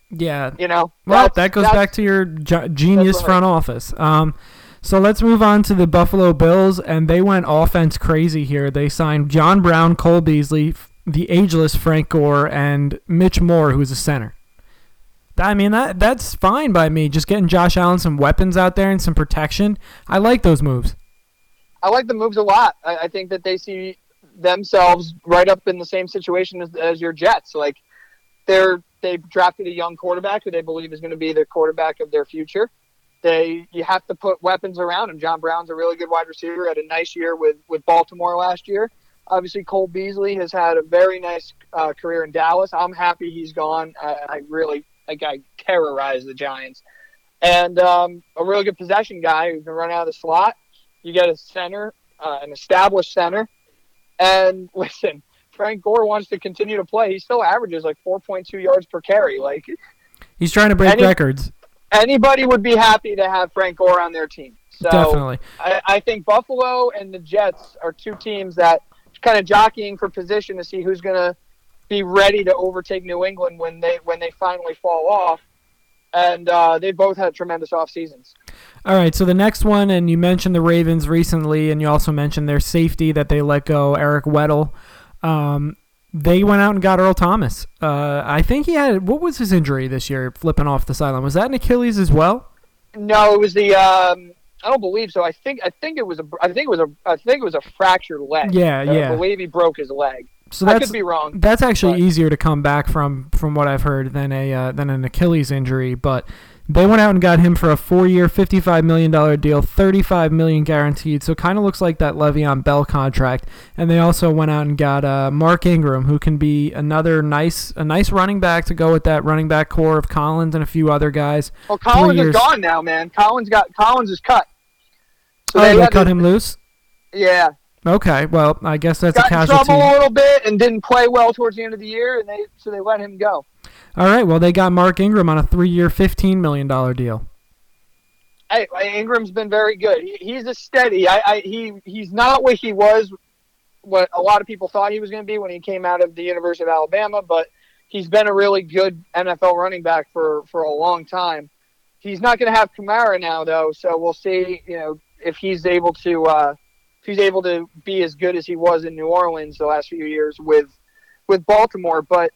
yeah,
You know,
Well, that goes back to your genius front office. Um, so let's move on to the Buffalo Bills, and they went offense crazy here. They signed John Brown, Cole Beasley, the ageless Frank Gore, and Mitch Morse, who's a center. I mean that that's fine by me. Just getting Josh Allen some weapons out there and some protection. I like those moves.
I like the moves a lot. I, I think that they see themselves right up in the same situation as, as your Jets. Like they're they've drafted a young quarterback who they believe is going to be the quarterback of their future. They you have to put weapons around him. John Brown's a really good wide receiver. Had a nice year with with Baltimore last year. Obviously, Cole Beasley has had a very nice uh, career in Dallas. I'm happy he's gone. I, I really like I terrorize the Giants, and um, a really good possession guy who can run out of the slot. You get a center, uh, an established center, and listen, Frank Gore wants to continue to play. He still averages like 4.2 yards per carry. Like
He's trying to break records.
Anybody would be happy to have Frank Gore on their team. So
Definitely.
I, I think Buffalo and the Jets are two teams that kind of jockeying for position to see who's going to be ready to overtake New England when they when they finally fall off. And uh, they both had tremendous off seasons.
All right, so the next one, and you mentioned the Ravens recently, and you also mentioned their safety that they let go, Eric Weddle. Um, they went out and got Earl Thomas. Uh, I think he had what was his injury this year, flipping off the sideline? Was that an Achilles as well?
No, it was the. Um, I don't believe so. I think I think it was a. I think it was a. I think it was a fractured leg.
Yeah,
I
yeah.
believe he broke his leg.
So
I
that's
could be wrong.
that's actually
but-
easier to come back from, from what I've heard, than a uh, than an Achilles injury. But they went out and got him for a four-year, fifty-five million dollar deal, thirty-five million guaranteed. So kind of looks like that Le'Veon Bell contract. And they also went out and got uh, Mark Ingram, who can be another nice a nice running back to go with that running back corps of Collins and a few other guys.
Well, Collins is gone now, man. Collins got Collins is cut. So
oh, they
had
cut
to-
him loose.
Yeah,
Okay, well I guess that's a
got in
casualty.
trouble a little bit and didn't play well towards the end of the year, and they so they let him go.
All right, well they got Mark Ingram on a three-year, fifteen million dollar deal.
Hey, Ingram's been very good. He, he's a steady. I, I he he's not what he was, what a lot of people thought he was going to be when he came out of the University of Alabama, but he's been a really good NFL running back for for a long time. He's not going to have Kamara now though, so we'll see. You know if he's able to uh, if he's able to be as good as he was in New Orleans the last few years with with Baltimore. But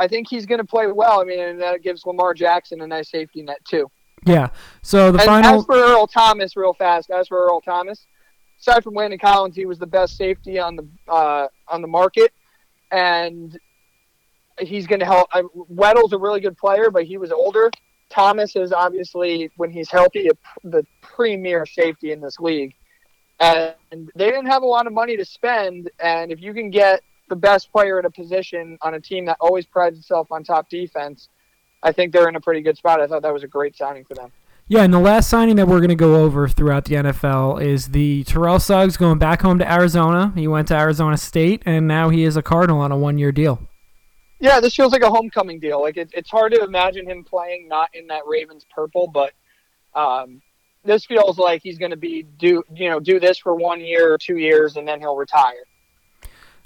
I think he's going to play well. I mean, and that gives Lamar Jackson a nice safety net too.
Yeah. So the
and
final.
As for Earl Thomas, real fast. As for Earl Thomas, aside from Landon Collins, he was the best safety on the uh, on the market, and he's going to help. Uh, Weddle's a really good player, but he was older. Thomas is obviously, when he's healthy, a, the premier safety in this league. And they didn't have a lot of money to spend. And if you can get the best player at a position on a team that always prides itself on top defense, I think they're in a pretty good spot. I thought that was a great signing for them.
Yeah, and the last signing that we're going to go over throughout the NFL is the Terrell Suggs going back home to Arizona. He went to Arizona State, and now he is a Cardinal on a one-year deal.
Yeah, this feels like a homecoming deal. Like it, it's hard to imagine him playing not in that Ravens purple, but um, this feels like he's going to be do you know do this for one year or two years, and then he'll retire.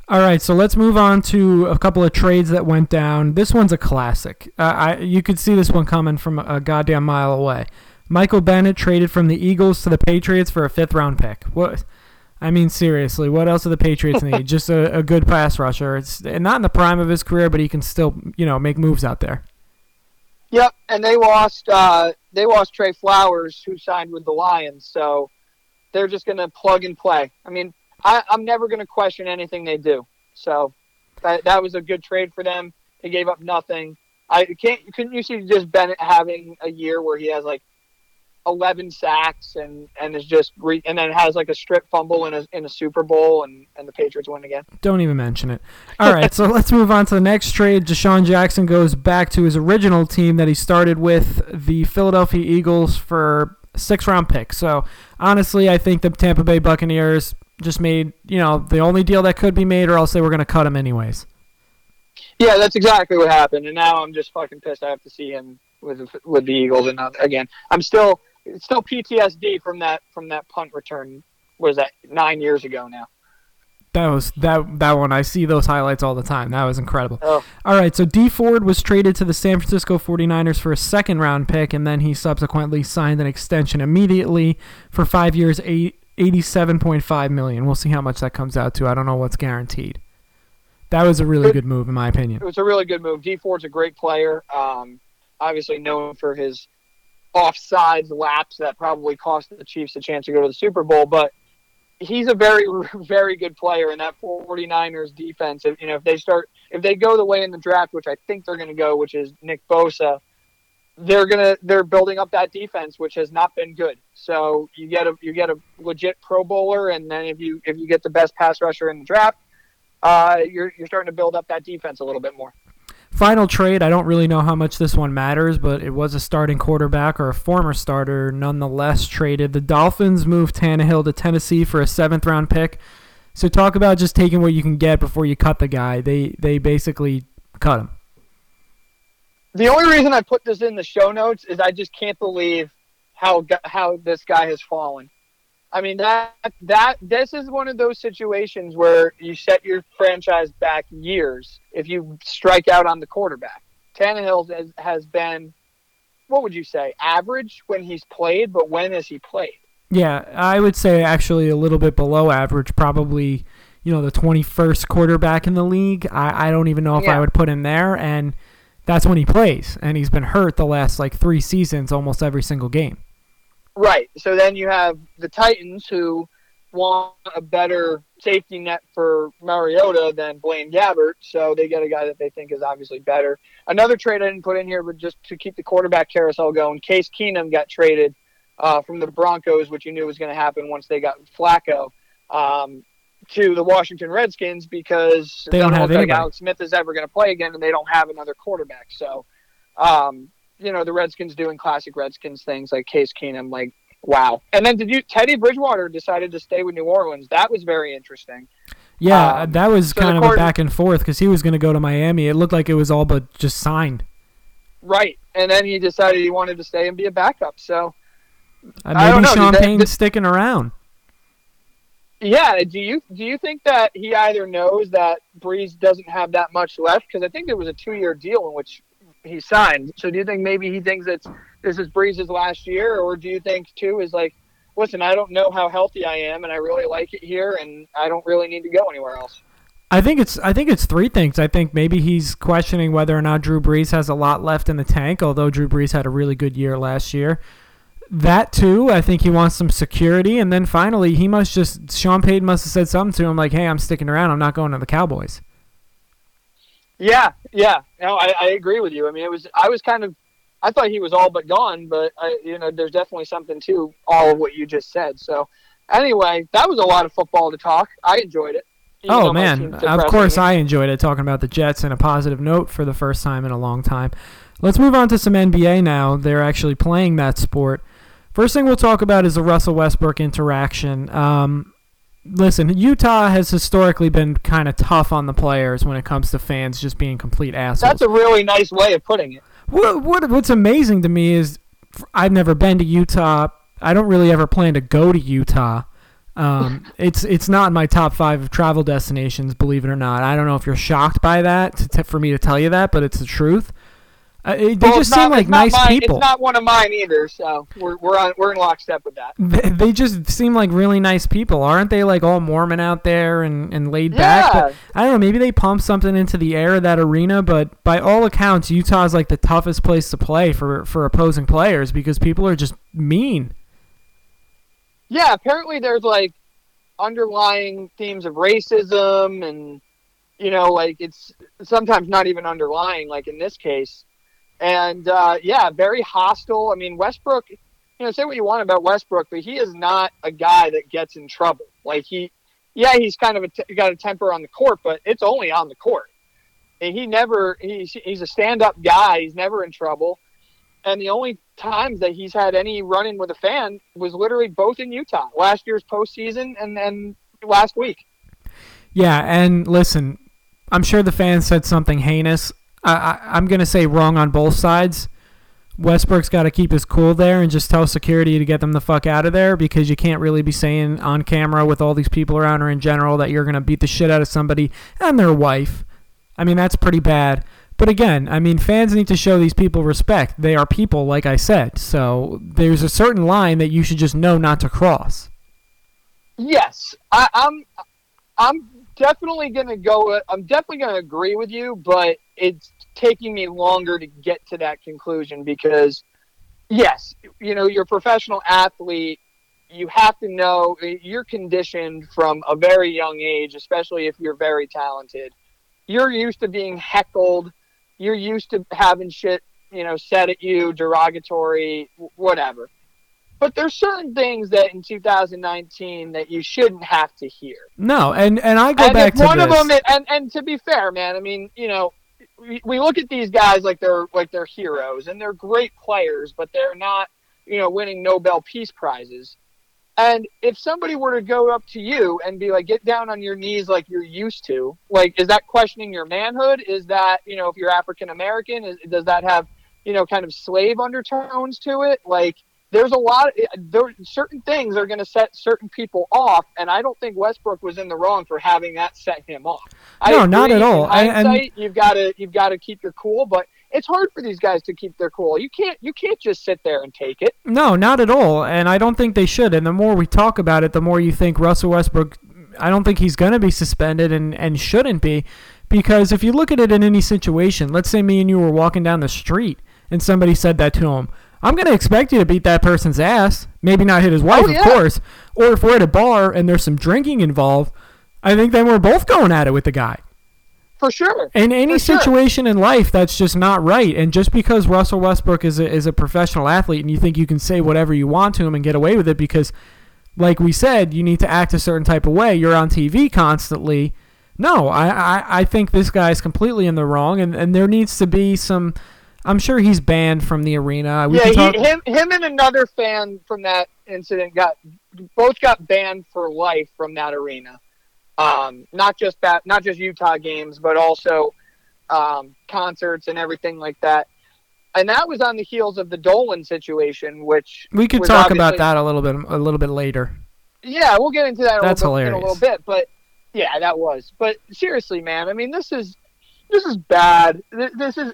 All right, so let's move on to a couple of trades that went down. This one's a classic. Uh, I you could see this one coming from a goddamn mile away. Michael Bennett traded from the Eagles to the Patriots for a fifth round pick. What? I mean, seriously, what else do the Patriots need? Just a, a, good pass rusher. It's not in the prime of his career, but he can still, you know, make moves out there.
Yep, and they lost. Uh, they lost Trey Flowers, who signed with the Lions. So they're just going to plug and play. I mean, I, I'm never going to question anything they do. So that that was a good trade for them. They gave up nothing. I can't. Couldn't you see just Bennett having a year where he has like 11 sacks and and is just re, and then has like a strip fumble in a in a Super Bowl and and the Patriots win again.
Don't even mention it. All right, so let's move on to the next trade. DeSean Jackson goes back to his original team that he started with, the Philadelphia Eagles, for six round pick. So honestly, I think the Tampa Bay Buccaneers just made you know the only deal that could be made, or else they were going to cut him anyways.
Yeah, that's exactly what happened, and now I'm just fucking pissed. I have to see him with with the Eagles, and again, I'm still still PTSD from that from that punt return. Was that nine years ago now?
That was that that one. I see those highlights all the time. That was incredible.
Oh.
All right, so Dee Ford was traded to the San Francisco 49ers for a second round pick, and then he subsequently signed an extension immediately for five years, eight, 87.5 million. We'll see how much that comes out to. I don't know what's guaranteed. That was a really good move, in my opinion.
It was a really good move. Dee Ford's a great player. Um, obviously known for his offsides lapse that probably cost the Chiefs a chance to go to the Super Bowl, but he's a very very good player in that 49ers defense. If you know if they start if they go the way in the draft, which I think they're going to go, which is Nick Bosa, they're to they're building up that defense which has not been good. So you get a you get a legit pro bowler and then if you if you get the best pass rusher in the draft, uh, you're you're starting to build up that defense a little bit more.
Final trade, I don't really know how much this one matters, but it was a starting quarterback or a former starter nonetheless traded. The Dolphins moved Tannehill to Tennessee for a seventh round pick. So talk about just taking what you can get before you cut the guy. They they basically cut him.
The only reason I put this in the show notes is I just can't believe how how this guy has fallen. I mean that that this is one of those situations where you set your franchise back years if you strike out on the quarterback. Tannehill has, has been, what would you say, average when he's played, but when has he played?
Yeah, I would say actually a little bit below average, probably you know the 21st quarterback in the league. I, I don't even know if yeah. I would put him there, and that's when he plays, and he's been hurt the last like three seasons, almost every single game.
Right. So then you have the Titans who want a better safety net for Mariota than Blaine Gabbert, so they get a guy that they think is obviously better. Another trade I didn't put in here, but just to keep the quarterback carousel going, Case Keenum got traded uh, from the Broncos, which you knew was going to happen once they got Flacco, um, to the Washington Redskins because
they don't have
like Alex Smith is ever going to play again, and they don't have another quarterback. So um, you know the Redskins doing classic Redskins things like Case Keenum, like wow. And then did you Teddy Bridgewater decided to stay with New Orleans? That was very interesting.
Yeah, um, that was so kind of court, a back and forth because he was going to go to Miami. It looked like it was all but just signed.
Right, and then he decided he wanted to stay and be a backup. So
uh, maybe Sean Payne's sticking around.
Yeah, do you do you think that he either knows that Brees doesn't have that much left because I think there was a two year deal in which he signed. So do you think maybe he thinks that this is Brees's last year, or do you think too is like, listen, I don't know how healthy I am, and I really like it here, and I don't really need to go anywhere else.
I think it's I think it's three things. I think maybe he's questioning whether or not Drew Brees has a lot left in the tank, although Drew Brees had a really good year last year. That too, I think he wants some security, and then finally, he must just Sean Payton must have said something to him like, "Hey, I'm sticking around. I'm not going to the Cowboys."
Yeah, yeah, no, I, I agree with you. I mean, it was I was kind of I thought he was all but gone, but I, you know, there's definitely something to all of what you just said. So, anyway, that was a lot of football to talk. I enjoyed it.
Even oh man, of course I enjoyed it talking about the Jets in a positive note for the first time in a long time. Let's move on to some NBA now. They're actually playing that sport. First thing we'll talk about is the Russell Westbrook interaction. Um, listen, Utah has historically been kind of tough on the players when it comes to fans just being complete assholes.
That's a really nice way of putting it.
What, what what's amazing to me is I've never been to Utah. I don't really ever plan to go to Utah. Um, it's it's not in my top five of travel destinations, believe it or not. I don't know if you're shocked by that to, to, for me to tell you that, but it's the truth. Uh, they well, just seem like nice
mine,
people.
It's not one of mine either, so we're we're on we're in lockstep with that.
They, they just seem like really nice people, aren't they? Like all Mormon out there and, and laid yeah. back. But I don't know. Maybe they pump something into the air of that arena, but by all accounts, Utah is like the toughest place to play for for opposing players because people are just mean.
Yeah, apparently there's like underlying themes of racism and you know like it's sometimes not even underlying like in this case and uh, yeah, very hostile. I mean, Westbrook. You know, say what you want about Westbrook, but he is not a guy that gets in trouble. Like he, yeah, he's kind of a t- got a temper on the court, but it's only on the court. And he never he's he's a stand up guy. He's never in trouble. And the only times that he's had any run in with a fan was literally both in Utah, last year's postseason and then last week.
Yeah, and listen, I'm sure the fans said something heinous I, I, am going to say wrong on both sides. Westbrook's got to keep his cool there and just tell security to get them the fuck out of there because you can't really be saying on camera with all these people around or in general that you're going to beat the shit out of somebody and their wife. I mean, that's pretty bad. But again, I mean, fans need to show these people respect. They are people, like I said. So there's a certain line that you should just know not to cross.
Yes, I, I'm. I'm definitely going to go. I'm definitely going to agree with you, but it's taking me longer to get to that conclusion because, yes, you know, you're a professional athlete. You have to know you're conditioned from a very young age, especially if you're very talented. You're used to being heckled. You're used to having shit, you know, said at you, derogatory, whatever. But there's certain things that in 2019 that you shouldn't have to hear.
No, and and I go and back to
one
this.
of them. And and to be fair, man, I mean, you know, we, look at these guys like they're like they're heroes and they're great players, but they're not, you know, winning Nobel Peace Prizes. And if somebody were to go up to you and be like, get down on your knees like you're used to, like, is that questioning your manhood? Is that, you know, if you're African American, does that have, you know, kind of slave undertones to it? Like, there's a lot of, there certain things are going to set certain people off and i don't think westbrook was in the wrong for having that set him off.
No not at all.
Hindsight, and, you've got to you've got to keep your cool but it's hard for these guys to keep their cool. You can't you can't just sit there and take it.
No not at all and i don't think they should and the more we talk about it the more you think russell westbrook i don't think he's going to be suspended and and shouldn't be because if you look at it in any situation let's say me and you were walking down the street and somebody said that to him I'm going to expect you to beat that person's ass. Maybe not hit his wife, oh, yeah. of course. Or if we're at a bar and there's some drinking involved, I think then we're both going at it with the guy.
For sure.
In any
For
situation
sure.
in life, that's just not right. And just because Russell Westbrook is a, is a professional athlete and you think you can say whatever you want to him and get away with it because, like we said, you need to act a certain type of way, you're on TV constantly. No, I, I, I think this guy's completely in the wrong, and, and there needs to be some – I'm sure he's banned from the arena.
We yeah, talk- he, him, him, and another fan from that incident got both got banned for life from that arena. Um, not just that, not just Utah games, but also um, concerts and everything like that. And that was on the heels of the Dolan situation, which
we could talk about that a little bit a little bit later.
Yeah, we'll get into that.
That's
a
hilarious.
in a little bit, but yeah, that was. But seriously, man, I mean, this is this is bad. This is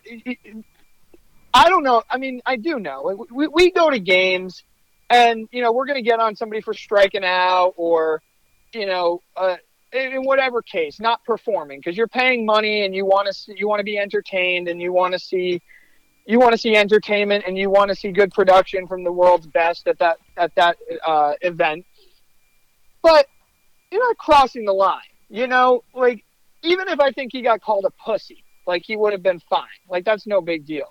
I don't know. I mean, I do know. We, we go to games And you know, we're going to get on somebody for striking out or, you know, uh, in whatever case, not performing because you're paying money and you want to you want to be entertained and you want to see you want to see entertainment and you want to see good production from the world's best at that at that uh, event. But you're not crossing the line. You know, like even if I think he got called a pussy, like he would have been fine. Like that's no big deal.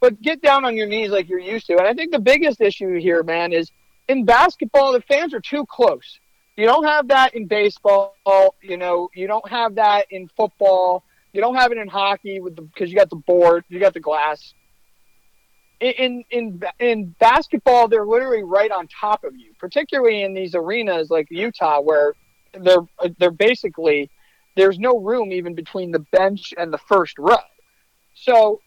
But get down on your knees like you're used to. And I think the biggest issue here, man, is in basketball the fans are too close. You don't have that in baseball. You know, you don't have that in football. You don't have it in hockey with because you got the board, you got the glass. In in in basketball, they're literally right on top of you, particularly in these arenas like Utah, where they're they're basically there's no room even between the bench and the first row. So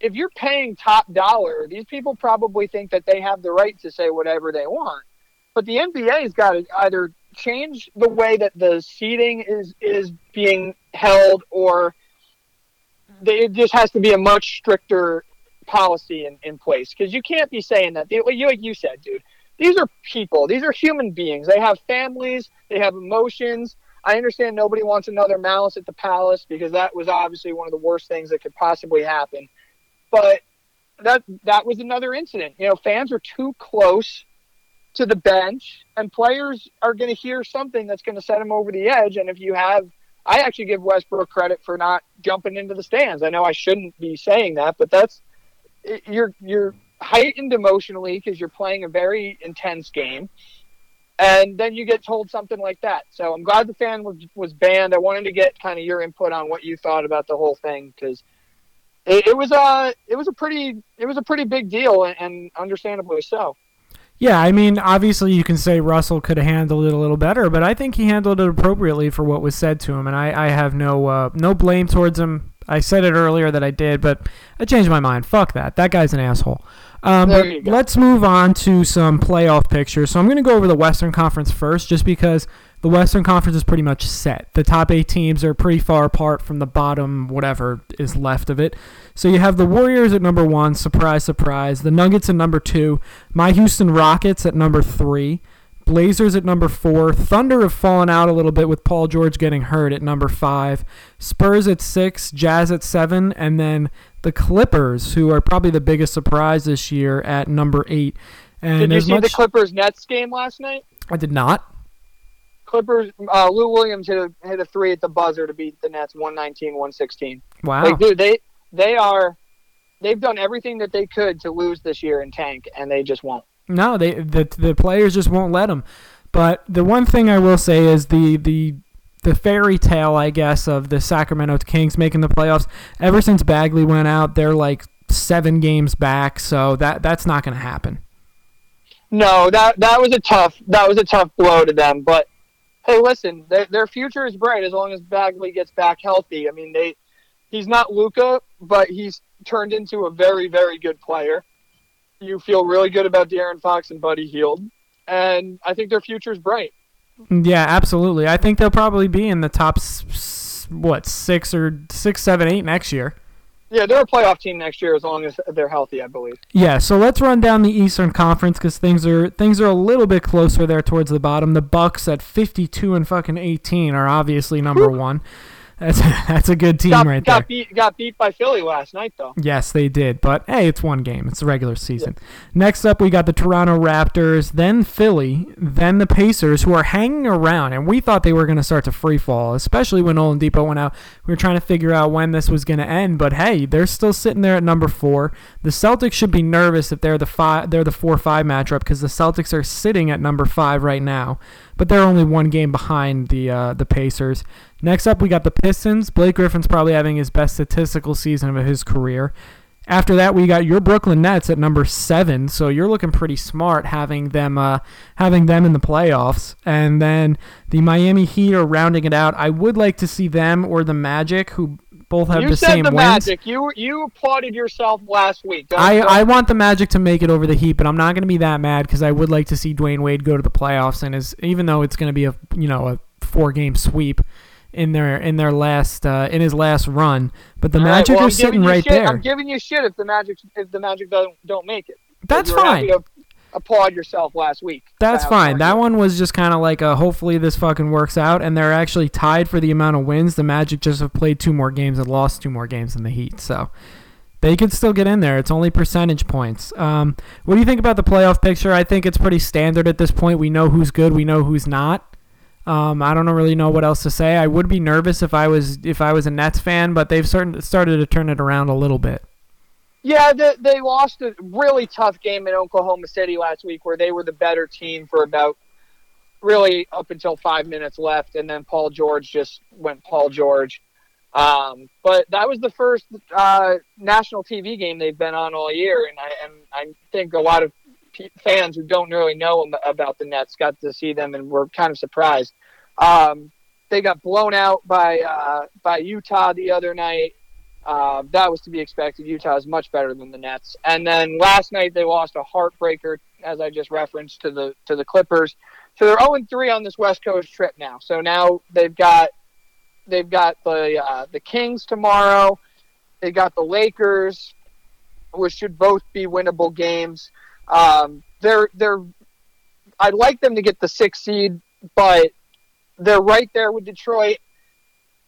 if you're paying top dollar, these people probably think that they have the right to say whatever they want. But the NBA's got to either change the way that the seating is is being held, or they, it just has to be a much stricter policy in, in place. Because you can't be saying that. You like you said, dude. These are people. These are human beings. They have families. They have emotions. I understand nobody wants another malice at the palace because that was obviously one of the worst things that could possibly happen. But that that was another incident. You know, fans are too close to the bench, and players are going to hear something that's going to set them over the edge. And if you have, I actually give Westbrook credit for not jumping into the stands. I know I shouldn't be saying that, but that's you're you're heightened emotionally because you're playing a very intense game and then you get told something like that. So I'm glad the fan was, was banned. I wanted to get kind of your input on what you thought about the whole thing because it, it, was a it was a pretty it was a pretty big deal and, and understandably so.
Yeah, I mean, obviously you can say Russell could have handled it a little better, but I think he handled it appropriately for what was said to him, and I, I have no uh, no blame towards him. I said it earlier that I did, but I changed my mind. Fuck that. That guy's an asshole. Um, but let's move on to some playoff pictures. So I'm going to go over the Western Conference first, just because the Western Conference is pretty much set. The top eight teams are pretty far apart from the bottom, whatever is left of it. So you have the Warriors at number one, surprise, surprise. The Nuggets at number two. My Houston Rockets at number three. Blazers at number four. Thunder have fallen out a little bit with Paul George getting hurt at number five. Spurs at six. Jazz at seven. And then the Clippers, who are probably the biggest surprise this year, at number eight. And
did you see
much,
the Clippers Nets game last night?
I did not.
Clippers, uh, Lou Williams hit a, hit a three at the buzzer to beat the Nets 119-116.
Wow.
Like, dude, they they are they've done everything that they could to lose this year and tank, and they just won't.
No, they the the players just won't let them. But the one thing I will say is the the the fairy tale, I guess, of the Sacramento Kings making the playoffs. Ever since Bagley went out, they're like seven games back, so that that's not going to happen.
No, that that was a tough that was a tough blow to them. But hey, listen, their, their future is bright as long as Bagley gets back healthy. I mean, they he's not Luka, but he's turned into a very very good player. You feel really good about De'Aaron Fox and Buddy Hield, and I think their future is bright.
Yeah, absolutely. I think they'll probably be in the top what six or six, seven, eight next year.
Yeah, they're a playoff team next year as long as they're healthy, I believe.
Yeah, so let's run down the Eastern Conference because things are things are a little bit closer there towards the bottom. The Bucks at 52 and fucking 18 are obviously number one. That's that's a good team
got,
right
got
there.
Beat, got beat by Philly last night, though.
Yes, they did. But hey, it's one game. It's the regular season. Yeah. Next up, we got the Toronto Raptors, then Philly, then the Pacers, who are hanging around. And we thought they were going to start to free fall, especially when Oladipo went out. We were trying to figure out when this was going to end. But hey, they're still sitting there at number four. The Celtics should be nervous if they're the five, they're the four-five matchup because the Celtics are sitting at number five right now but they're only one game behind the uh, the Pacers. Next up, we got the Pistons. Blake Griffin's probably having his best statistical season of his career. After that, we got your Brooklyn Nets at number seven, so you're looking pretty smart having them uh, having them in the playoffs. And then the Miami Heat are rounding it out. I would like to see them or the Magic, who both have
you
the same
the
wins.
Magic. You you applauded yourself last week. Don't,
I,
don't.
I want the Magic to make it over the Heat, but I'm not going to be that mad because I would like to see Dwyane Wade go to the playoffs, and is even though it's going to be a you know a four game sweep in their in their last uh, in his last run, but the
All
Magic
right, well,
are sitting right
shit.
there.
I'm giving you shit if the Magic if the Magic don't don't make it.
That's fine.
to- applaud yourself last week.
That's fine. That one was just kind of like a hopefully this fucking works out, and they're actually tied for the amount of wins. The Magic just have played two more games and lost two more games than the Heat, so they could still get in there. It's only percentage points. Um, what do you think about the playoff picture? I think it's pretty standard at this point. We know who's good, we know who's not. Um, I don't really know what else to say. I would be nervous if I was if I was a Nets fan, but they've started started to turn it around a little bit.
Yeah, they, they lost a really tough game in Oklahoma City last week where they were the better team for about really up until five minutes left, and then Paul George just went Paul George. Um, but that was the first uh, national TV game they've been on all year, and I, and I think a lot of fans who don't really know about the Nets got to see them and were kind of surprised. Um, they got blown out by uh, by Utah the other night. Uh, that was to be expected. Utah is much better than the Nets. And then last night they lost a heartbreaker, as I just referenced to the to the Clippers. So they're 0 3 on this West Coast trip now. So now they've got they've got the uh, the Kings tomorrow. They got the Lakers, which should both be winnable games. Um, they're they're I'd like them to get the sixth seed, but they're right there with Detroit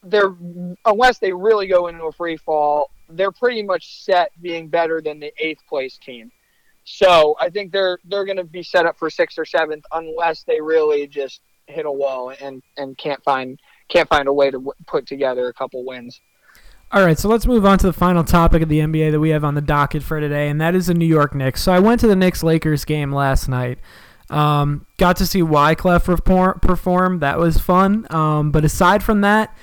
they're unless they really go into a free fall, they're pretty much set being better than the eighth place team. So I think they're they're going to be set up for sixth or seventh unless they really just hit a wall and and can't find can't find a way to w- put together a couple wins.
All right, so let's move on to the final topic of the NBA that we have on the docket for today, and that is the New York Knicks. So I went to the Knicks Lakers game last night. Um, got to see Wyclef perform. That was fun. Um, but aside from that,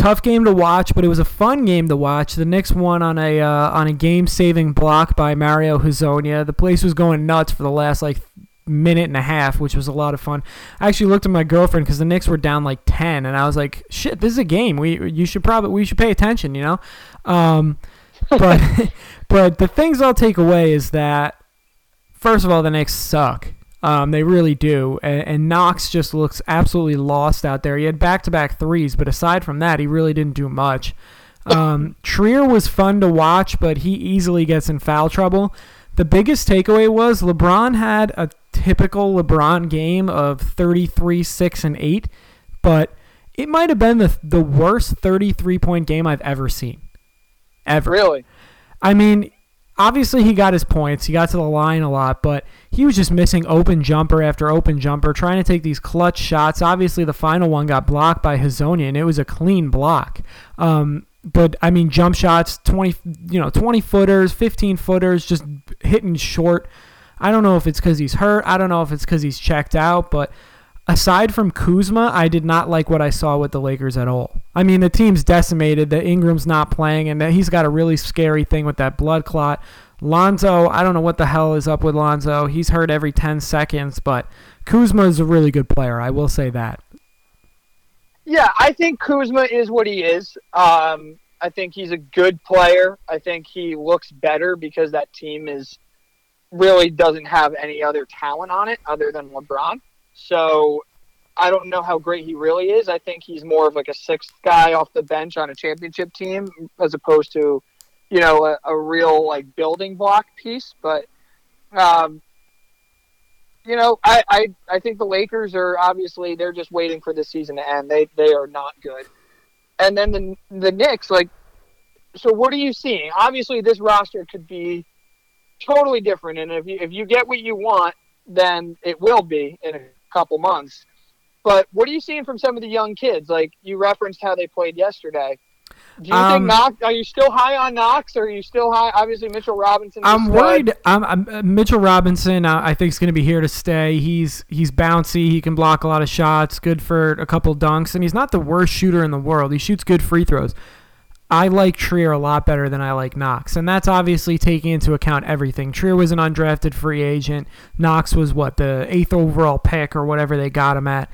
tough game to watch, but it was a fun game to watch. The Knicks won on a uh, on a game-saving block by Mario Hezonja. The place was going nuts for the last like minute and a half, which was a lot of fun. I actually looked at my girlfriend because the Knicks were down like ten, and I was like, "Shit, this is a game. We you should probably we should pay attention," you know. Um, but but the things I'll take away is that first of all, the Knicks suck. Um, they really do. And, and Knox just looks absolutely lost out there. He had back to back threes, but aside from that, he really didn't do much. Um, Trier was fun to watch, but he easily gets in foul trouble. The biggest takeaway was LeBron had a typical LeBron game of 33, 6, and 8, but it might have been the, the worst 33 point game I've ever seen. Ever.
Really?
I mean, obviously he got his points. He got to the line a lot, but he was just missing open jumper after open jumper, trying to take these clutch shots. Obviously, the final one got blocked by Hezonja, and it was a clean block. Um, but I mean, jump shots, twenty, you know, twenty footers, fifteen footers, just hitting short. I don't know if it's because he's hurt. I don't know if it's because he's checked out, but aside from Kuzma, I did not like what I saw with the Lakers at all. I mean, the team's decimated. The Ingram's not playing, and that he's got a really scary thing with that blood clot. Lonzo, I don't know what the hell is up with Lonzo. He's hurt every 10 seconds, but Kuzma is a really good player. I will say that.
Yeah, I think Kuzma is what he is. Um, I think he's a good player. I think he looks better because that team is really doesn't have any other talent on it other than LeBron. So I don't know how great he really is. I think he's more of like a sixth guy off the bench on a championship team as opposed to, you know, a, a real like building block piece. But um, you know, I, I I think the Lakers are obviously they're just waiting for the season to end. They they are not good. And then the the Knicks, like, so what are you seeing? Obviously, this roster could be totally different, and if you if you get what you want, then it will be in a couple months. But what are you seeing from some of the young kids? Like you referenced how they played yesterday. Do you
Um,
think Knox? Are you still high on Knox? Or are you still high? Obviously, Mitchell Robinson.
I'm worried. I'm, I'm Mitchell Robinson. uh, I think is going to be here to stay. He's he's bouncy. He can block a lot of shots. Good for a couple dunks, and he's not the worst shooter in the world. He shoots good free throws. I like Trier a lot better than I like Knox, and that's obviously taking into account everything. Trier was an undrafted free agent. Knox was what the eighth overall pick or whatever they got him at.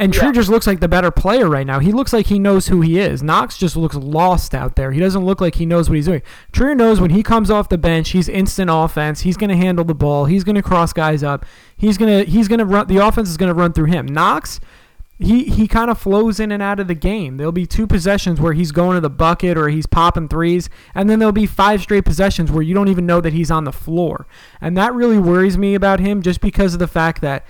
And Trier
Yeah.
just looks like the better player right now. He looks like he knows who he is. Knox just looks lost out there. He doesn't look like he knows what he's doing. Trier knows when he comes off the bench, he's instant offense. He's going to handle the ball. He's going to cross guys up. He's going to he's going to run the offense is going to run through him. Knox he he kind of flows in and out of the game. There'll be two possessions where he's going to the bucket or he's popping threes, and then there'll be five straight possessions where you don't even know that he's on the floor. And that really worries me about him just because of the fact that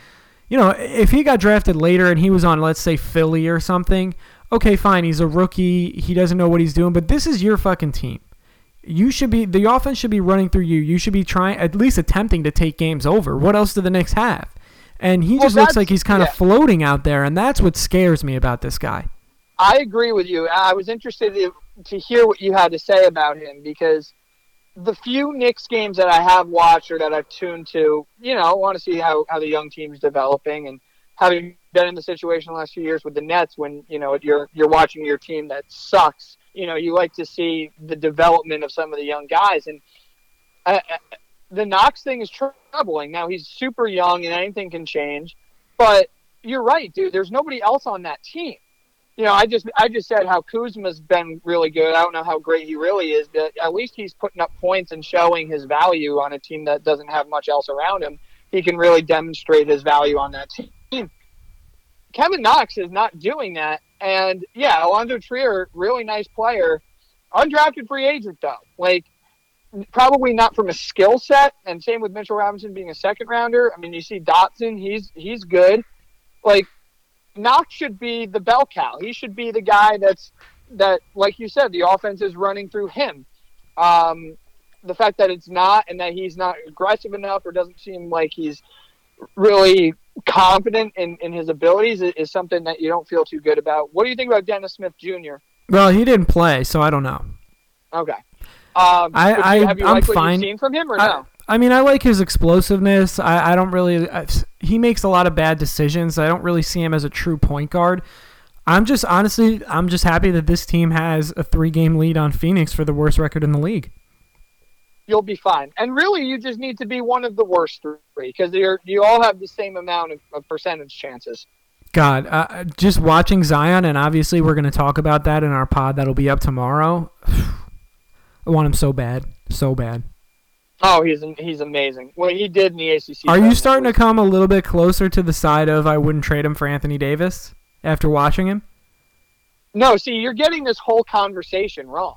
you know, if he got drafted later and he was on let's say Philly or something, okay, fine, he's a rookie, he doesn't know what he's doing, but this is your fucking team. You should be the offense should be running through you. You should be trying at least attempting to take games over. What else do the Knicks have? And he
Well,
just looks like he's kind
yeah.
of floating out there, and that's what scares me about this guy.
I agree with you. I was interested to, to hear what you had to say about him because the few Knicks games that I have watched or that I've tuned to, you know, I want to see how, how the young team's developing and having been in the situation the last few years with the Nets when, you know, you're you're watching your team that sucks, you know, you like to see the development of some of the young guys and uh, the Knox thing is troubling. Now he's super young and anything can change, but you're right, dude. There's nobody else on that team you know, I just I just said how Kuzma's been really good. I don't know how great he really is, but at least he's putting up points and showing his value on a team that doesn't have much else around him. He can really demonstrate his value on that team. Kevin Knox is not doing that, and yeah, Alonzo Trier, really nice player, undrafted free agent though. Like probably not from a skill set, and same with Mitchell Robinson being a second rounder. I mean, you see Dotson, he's he's good. Like Knox should be the bell cow. He should be the guy that's that, like you said, the offense is running through him. Um, the fact that it's not, and that he's not aggressive enough, or doesn't seem like he's really confident in, in his abilities, is, is something that you don't feel too good about. What do you think about Dennis Smith Jr.?
Well, he didn't play, so I don't know.
Okay. Um,
I- I-
have you
I'm
liked what
fine.
you've seen from him, or
I,
no?
I mean, I like his explosiveness. I, I don't really. I, he makes a lot of bad decisions. I don't really see him as a true point guard. I'm just honestly, I'm just happy that this team has a three-game lead on Phoenix for the worst record in the league.
You'll be fine. And really, you just need to be one of the worst three because you all have the same amount of, of percentage chances.
God, uh, just watching Zion, and obviously we're going to talk about that in our pod that'll be up tomorrow. I want him so bad, so bad.
Oh, he's he's amazing. What he did in the ACC.
Are you starting to come a little bit closer to the side of I wouldn't trade him for Anthony Davis after watching him?
No, see, you're getting this whole conversation wrong.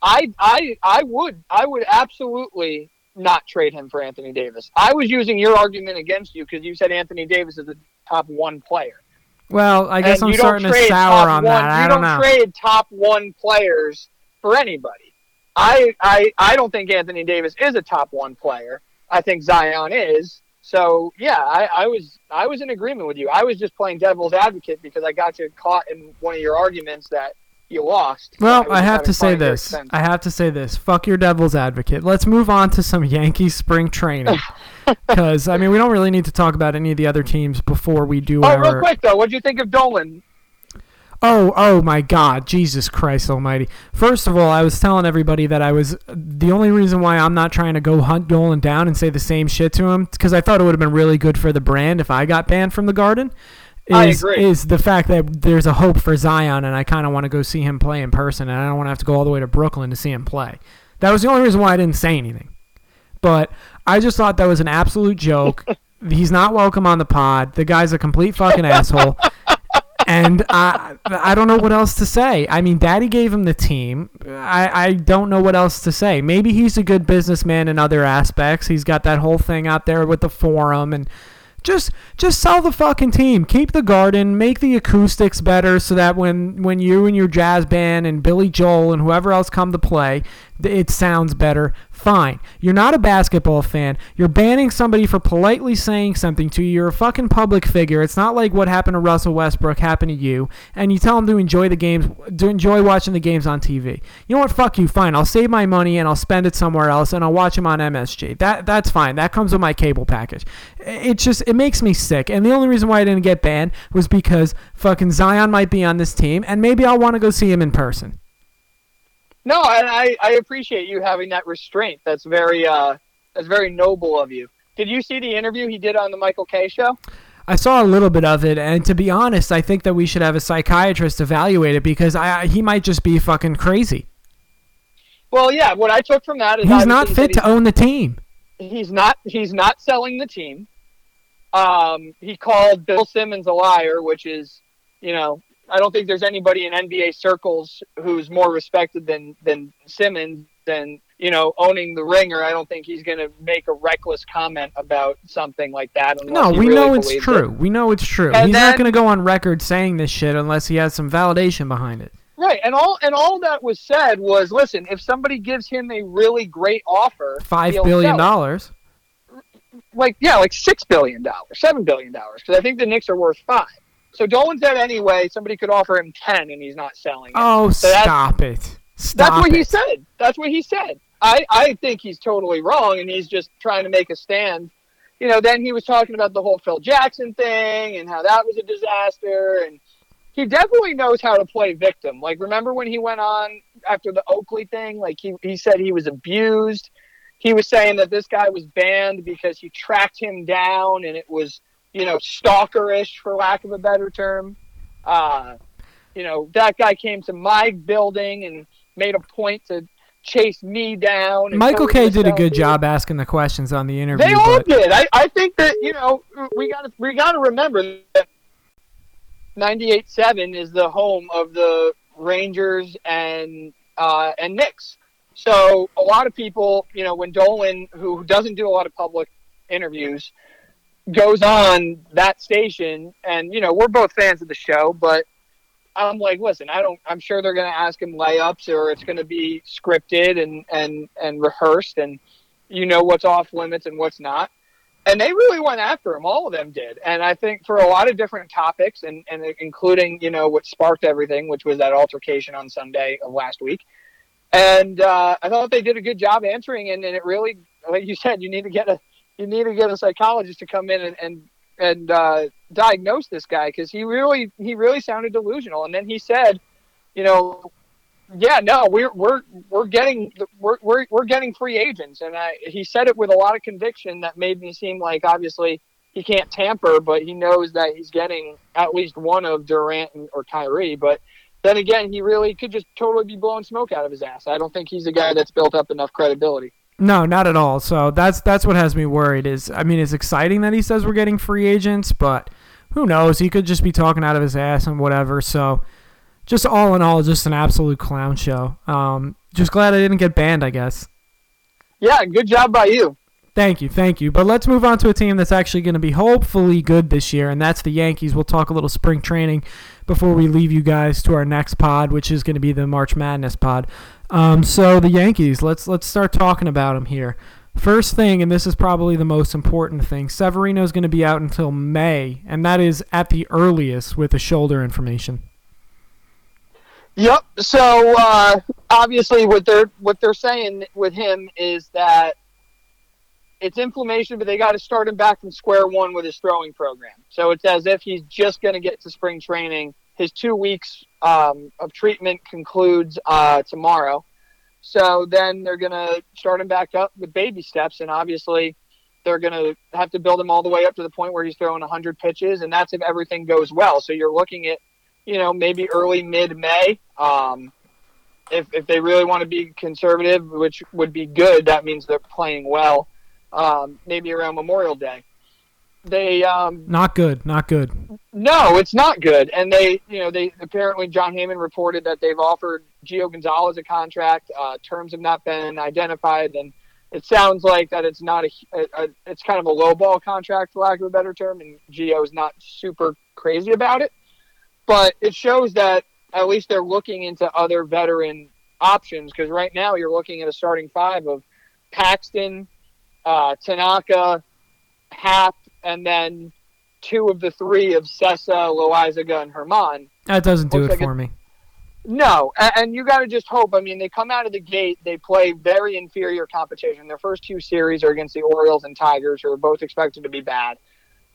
I I I would I would absolutely not trade him for Anthony Davis. I was using your argument against you because you said Anthony Davis is the top one player.
Well, I guess
And
I'm
you don't
starting to sour on
one,
that. I
you
don't
don't
know.
trade top one players for anybody. I, I I don't think Anthony Davis is a top one player. I think Zion is. So yeah, I, I was I was in agreement with you. I was just playing devil's advocate because I got you caught in one of your arguments that you lost.
Well,
was
I have to say this. I have to say this. Fuck your devil's advocate. Let's move on to some Yankees spring training. Because, I mean, we don't really need to talk about any of the other teams before we do
Oh,
our.
real quick though, what do you think of Dolan?
Oh, oh my God, Jesus Christ Almighty! First of all, I was telling everybody that I was the only reason why I'm not trying to go hunt Dolan down and say the same shit to him because I thought it would have been really good for the brand if I got banned from the Garden. Is,
I agree.
Is the fact that there's a hope for Zion and I kind of want to go see him play in person and I don't want to have to go all the way to Brooklyn to see him play. That was the only reason why I didn't say anything. But I just thought that was an absolute joke. He's not welcome on the pod. The guy's a complete fucking asshole and I I don't know what else to say. I mean, Daddy gave him the team. I I don't know what else to say. Maybe he's a good businessman in other aspects. He's got that whole thing out there with the forum and just just sell the fucking team. Keep the garden. Make the acoustics better so that when when you and your jazz band and Billy Joel and whoever else come to play, it sounds better. Fine. You're not a basketball fan. You're banning somebody for politely saying something to you. You're a fucking public figure. It's not like what happened to Russell Westbrook happened to you. And you tell him to enjoy the games, to enjoy watching the games on TV. You know what? Fuck you. Fine. I'll save my money and I'll spend it somewhere else and I'll watch them on MSG. That that's fine. That comes with my cable package. It just it makes me sick. And the only reason why I didn't get banned was because fucking Zion might be on this team and maybe I'll want to go see him in person.
No, and I, I appreciate you having that restraint. That's very uh that's very noble of you. Did you see the interview he did on the Michael Kay show?
I saw a little bit of it, and to be honest, I think that we should have a psychiatrist evaluate it because I, he might just be fucking crazy.
Well, yeah, what I took from that is
He's not fit to own the team.
he's, he's not he's not selling the team. Um, he called Bill Simmons a liar, which is you know, I don't think there's anybody in NBA circles who's more respected than than Simmons than you know owning the ringer. I don't think he's going to make a reckless comment about something like that.
No, we
really
know it's true.
It.
We know it's true.
And
he's
then-
not going to go on record saying this shit unless he has some validation behind it.
Right, and all and all that was said was, listen, if somebody gives him a really great offer,
Five billion dollars.
like yeah, like six billion dollars, seven billion dollars, because I think the Knicks are worth five. So Dolan said anyway, somebody could offer him ten, and he's not selling it.
Oh,
So that's-
stop it! Stop
That's what
it.
he said. That's what he said. I, I think he's totally wrong, and he's just trying to make a stand. You know, then he was talking about the whole Phil Jackson thing and how that was a disaster, and he definitely knows how to play victim. Like, remember when he went on after the Oakley thing? Like, he, he said he was abused. He was saying that this guy was banned because he tracked him down, and it was, you know, stalkerish, for lack of a better term. Uh, you know, that guy came to my building and made a point to chase me down.
Michael
Kay
did a good job asking the questions on the interview.
They all
but
did. I, I think that you know we got to we got to remember that 98.7 is the home of the Rangers and uh, and Knicks. So a lot of people, you know, when Dolan, who doesn't do a lot of public interviews, goes on that station, and you know, we're both fans of the show, but I'm like, listen, I don't. I'm sure they're going to ask him layups, or it's going to be scripted and and and rehearsed, and you know what's off limits and what's not. And they really went after him. All of them did. And I think for a lot of different topics, and, and including, you know, what sparked everything, which was that altercation on Sunday of last week. And uh, I thought they did a good job answering, and, and it really, like you said, you need to get a you need to get a psychologist to come in and and, and uh, diagnose this guy because he really he really sounded delusional. And then he said, you know, yeah, no, we're we're we're getting we're we're, we're getting free agents, and I, he said it with a lot of conviction that made me seem like obviously he can't tamper, but he knows that he's getting at least one of Durant or Kyrie. But then again, he really could just totally be blowing smoke out of his ass. I don't think he's a guy that's built up enough credibility.
No, not at all. So that's that's what has me worried. Is I mean, it's exciting that he says we're getting free agents, but who knows? He could just be talking out of his ass and whatever. So, just all in all, just an absolute clown show. Um, just glad I didn't get banned. I guess.
Yeah, good job by you.
Thank you, thank you. But let's move on to a team that's actually going to be hopefully good this year, and that's the Yankees. We'll talk a little spring training before we leave you guys to our next pod, which is going to be the March Madness pod. Um, so the Yankees, let's let's start talking about them here. First thing, and this is probably the most important thing, Severino is going to be out until May, and that is at the earliest with the shoulder information.
Yep. So uh, obviously, what they're what they're saying with him is that it's inflammation, but they got to start him back from square one with his throwing program. So it's as if he's just going to get to spring training. His two weeks um, of treatment concludes uh, tomorrow. So then they're going to start him back up with baby steps, and obviously they're going to have to build him all the way up to the point where he's throwing 100 pitches, and that's if everything goes well. So you're looking at you know, maybe early mid May. Um, if, if they really want to be conservative, which would be good, that means they're playing well. Um, maybe around Memorial Day. They um,
Not good, not good.
no, it's not good. And they, you know, they apparently Jon Heyman reported that they've offered Gio Gonzalez a contract. Uh, terms have not been identified, and it sounds like that it's not a, a, a it's kind of a low ball contract, for lack of a better term, and Gio is not super crazy about it. But it shows that at least they're looking into other veteran options because right now you're looking at a starting five of Paxton, uh, Tanaka, Happ, and then two of the three of Cessa, Loaisiga, and Germán.
That doesn't do
Looks
it
like
for me.
No, a- and you got to just hope. I mean, they come out of the gate, they play very inferior competition. Their first two series are against the Orioles and Tigers, who are both expected to be bad.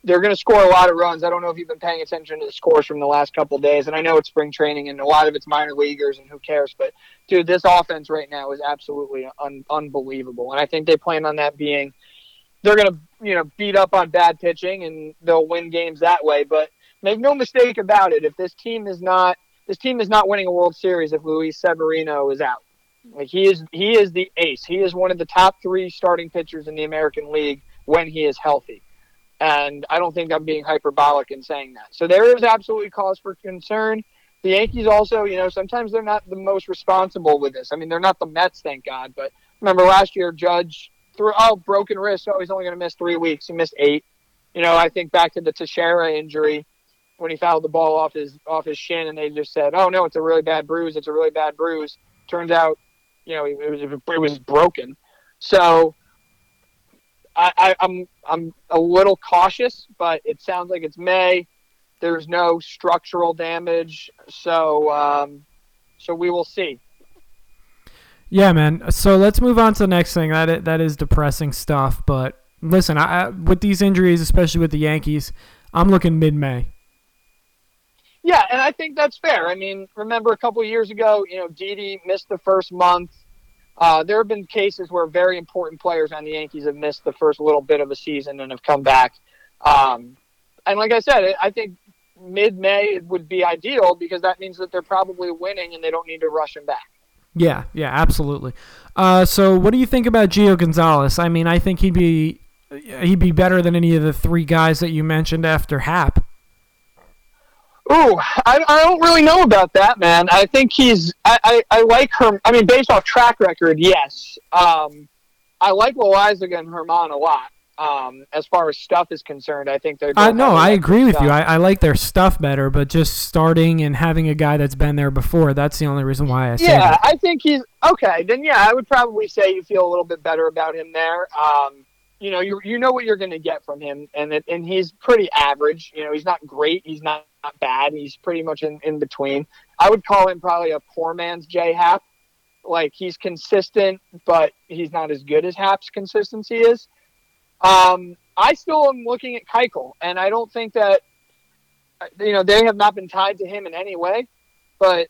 They're going to score a lot of runs. I don't know if you've been paying attention to the scores from the last couple of days, and I know it's spring training and a lot of it's minor leaguers, and who cares? But dude, this offense right now is absolutely un- unbelievable, and I think they plan on that being. They're going to, you know, beat up on bad pitching, and they'll win games that way. But make no mistake about it, if this team is not this team is not winning a World Series if Luis Severino is out. Like he is he is the ace. He is one of the top three starting pitchers in the American League when he is healthy. And I don't think I'm being hyperbolic in saying that. So there is absolutely cause for concern. The Yankees also, you know, sometimes they're not the most responsible with this. I mean, they're not the Mets, thank God. But remember last year, Judge threw oh broken wrist. Oh, he's only going to miss three weeks. He missed eight. You know, I think back to the Teixeira injury when he fouled the ball off his off his shin, and they just said, "Oh no, it's a really bad bruise. It's a really bad bruise." Turns out, you know, it was it was broken. So I, I, I'm I'm a little cautious, but it sounds like it's May. There's no structural damage, so um, so we will see.
Yeah, man. So let's move on to the next thing. That is, that is depressing stuff. But listen, I, with these injuries, especially with the Yankees, I'm looking mid-May.
Yeah, and I think that's fair. I mean, remember a couple years ago, you know, Didi missed the first month. Uh, there have been cases where very important players on the Yankees have missed the first little bit of a season and have come back. Um, and like I said, I think mid-May would be ideal because that means that they're probably winning and they don't need to rush him back.
Yeah, yeah, absolutely. Uh, so, what do you think about Gio Gonzalez? I mean, I think he'd be he'd be better than any of the three guys that you mentioned after Happ.
Ooh, I, I don't really know about that, man. I think he's I, I, I like her. I mean, based off track record, yes. Um, I like Loaisiga and Germán a lot. Um, as far as stuff is concerned, I think they're.
I know. I agree with stuff. you. I, I like their stuff better, but just starting and having a guy that's been there before—that's the only reason why I say.
Yeah. I think he's okay. Then yeah, I would probably say you feel a little bit better about him there. Um, you know, you you know what you're going to get from him, and it, and he's pretty average. You know, he's not great. He's not, not bad. He's pretty much in, in between. I would call him probably a poor man's J Happ. Like he's consistent, but he's not as good as Happ's consistency is. Um, I still am looking at Keuchel, and I don't think that you know they have not been tied to him in any way. But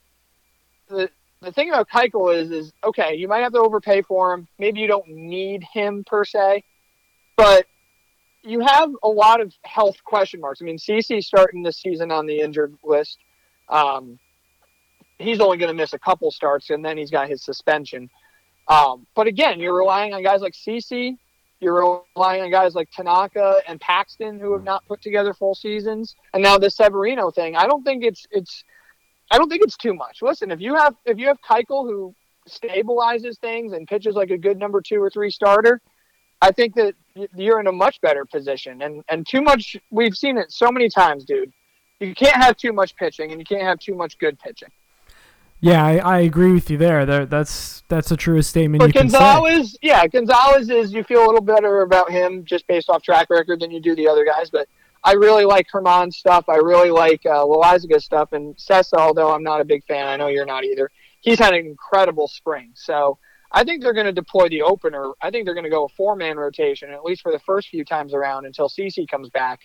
the the thing about Keuchel is is okay, you might have to overpay for him. Maybe you don't need him per se, but you have a lot of health question marks. I mean, CC starting this season on the injured list. Um, he's only going to miss a couple starts, and then he's got his suspension. Um, but again, you're relying on guys like CC, you're relying on guys like Tanaka and Paxton who have hmm. not put together full seasons, and now this Severino thing. I don't think it's it's I don't think it's too much. Listen, if you have if you have Keuchel who stabilizes things and pitches like a good number two or three starter, I think that you're in a much better position. And and too much we've seen it so many times, dude. You can't have too much pitching and you can't have too much good pitching.
Yeah, I, I agree with you there. there. That's that's the truest statement
but
you
Gonzalez,
can say.
yeah, Gonzalez is you feel a little better about him just based off track record than you do the other guys. But I really like Germán's stuff. I really like uh, stuff, and Cessa, although I'm not a big fan, I know you're not either. He's had an incredible spring, so I think they're going to deploy the opener. I think they're going to go a four man rotation at least for the first few times around until CC comes back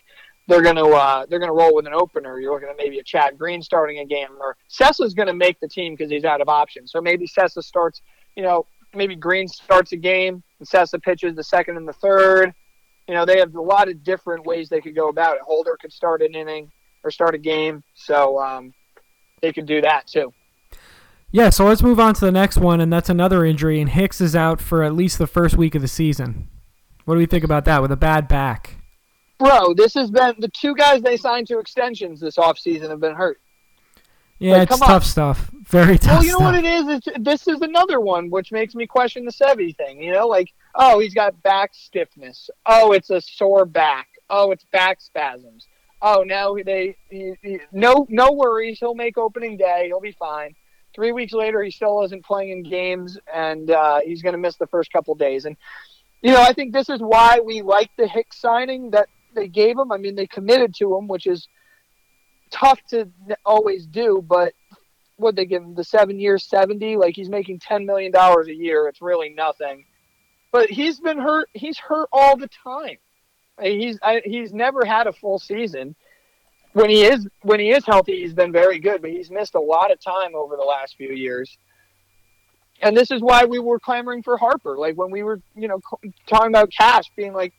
they're going to uh, they're going to roll with an opener. You're looking at maybe a Chad Green starting a game, or Cessa's going to make the team because he's out of options. So maybe Cessa starts, you know, maybe Green starts a game and Cessa pitches the second and the third. You know, they have a lot of different ways they could go about it. Holder could start an inning or start a game, so um, they could do that too.
Yeah, so let's move on to the next one, and that's another injury, and Hicks is out for at least the first week of the season. What do we think about that with a bad back?
Bro, this has been the two guys they signed to extensions this offseason have been hurt.
Yeah, like, it's tough on. stuff. Very tough.
Well, you know
stuff.
what it is? It's, this is another one which makes me question the Sevy thing. You know, like, oh, he's got back stiffness. Oh, it's a sore back. Oh, it's back spasms. Oh, now they he, he, no no worries. He'll make opening day. He'll be fine. Three weeks later, he still isn't playing in games, and uh, he's going to miss the first couple days. And you know, I think this is why we like the Hicks signing. That they gave him. I mean, they committed to him, which is tough to always do. But what they give him the seven years, seventy, like he's making ten million dollars a year. It's really nothing. But he's been hurt. He's hurt all the time. He's I, he's never had a full season. When he is when he is healthy, he's been very good. But he's missed a lot of time over the last few years. And this is why we were clamoring for Harper. Like when we were, you know, talking about Cash being like,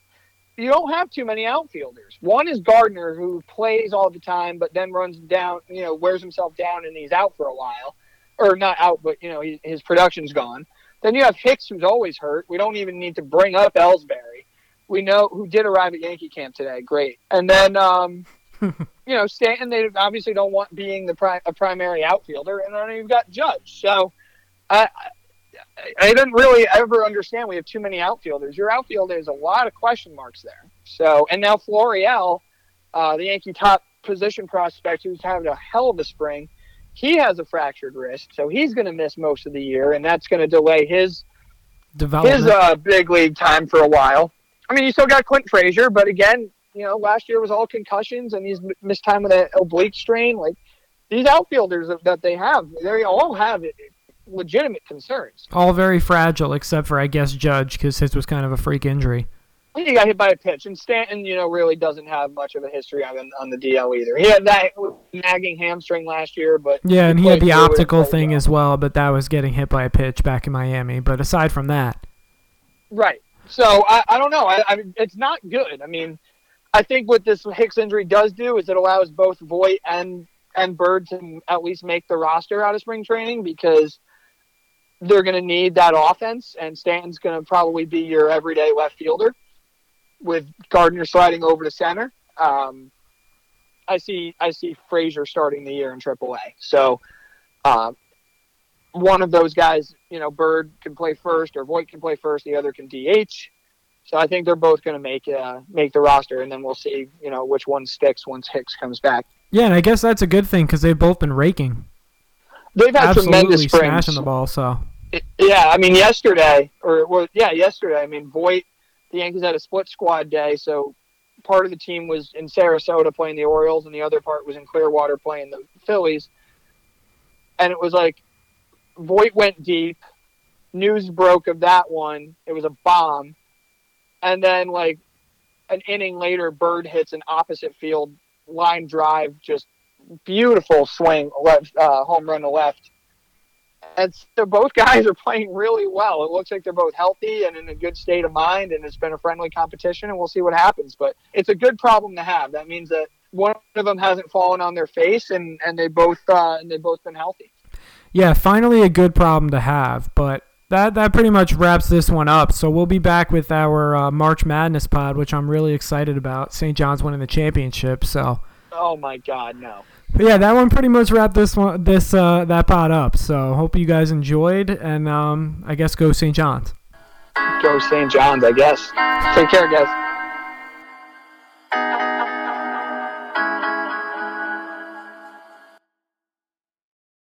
you don't have too many outfielders. One is Gardner, who plays all the time, but then runs down, you know, wears himself down, and he's out for a while, or not out, but you know, he, his production's gone. Then you have Hicks, who's always hurt. We don't even need to bring up Ellsbury. we know who did arrive at Yankee camp today. Great. And then, um, you know, Stanton, they obviously don't want being the pri- a primary outfielder. And then you've got Judge. So I, I, didn't really ever understand we have too many outfielders. Your outfield is a lot of question marks there. So, and now Florial, uh, the Yankee top position prospect who's having a hell of a spring, he has a fractured wrist. So he's going to miss most of the year. And that's going to delay his
Development.
his uh, big league time for a while. I mean, you still got Clint Frazier, but again, you know, last year was all concussions and he's missed time with an oblique strain. Like these outfielders that- that they have, they all have legitimate concerns.
All very fragile, except for I guess Judge, because his was kind of a freak injury.
He got hit by a pitch, and Stanton, you know, really doesn't have much of a history on on the DL either. He had that nagging hamstring last year, but
Yeah, and he had the optical thing
well.
as well, but that was getting hit by a pitch back in Miami. But aside from that,
Right. So I, I don't know. I, I it's not good. I mean, I think what this Hicks injury does do is it allows both Voit and and Bird to at least make the roster out of spring training because they're going to need that offense, and Stanton's going to probably be your everyday left fielder with Gardner sliding over to center. Um, I see I see Frazier starting the year in AAA. So. Uh, one of those guys, you know, Bird can play first or Voit can play first. The other can DH. So I think they're both going to make uh, make the roster, and then we'll see, you know, which one sticks once Hicks comes back.
yeah, and I guess that's a good thing because they've both been raking,
They've had tremendous
absolutely
springs.
smashing the ball. So
Yeah, I mean, yesterday or well, yeah, yesterday. I mean, Voit, the Yankees had a split squad day, so part of the team was in Sarasota playing the Orioles, and the other part was in Clearwater playing the Phillies. And it was like Voit went deep. News broke of that one. It was a bomb, and then like an inning later, Bird hits an opposite field line drive, just beautiful swing left, uh, home run to left. And so both guys are playing really well. It looks like they're both healthy and in a good state of mind, and it's been a friendly competition, and we'll see what happens. But it's a good problem to have. That means that one of them hasn't fallen on their face, and and they both uh, and they both been healthy.
yeah, finally a good problem to have. But that that pretty much wraps this one up. So we'll be back with our uh, March Madness pod, which I'm really excited about. St. John's winning the championship, so.
Oh my God, no.
But yeah, that one pretty much wrapped this one, this uh, that pot up. So hope you guys enjoyed, and um, I guess go St. John's.
Go St. John's, I guess. Take care, guys.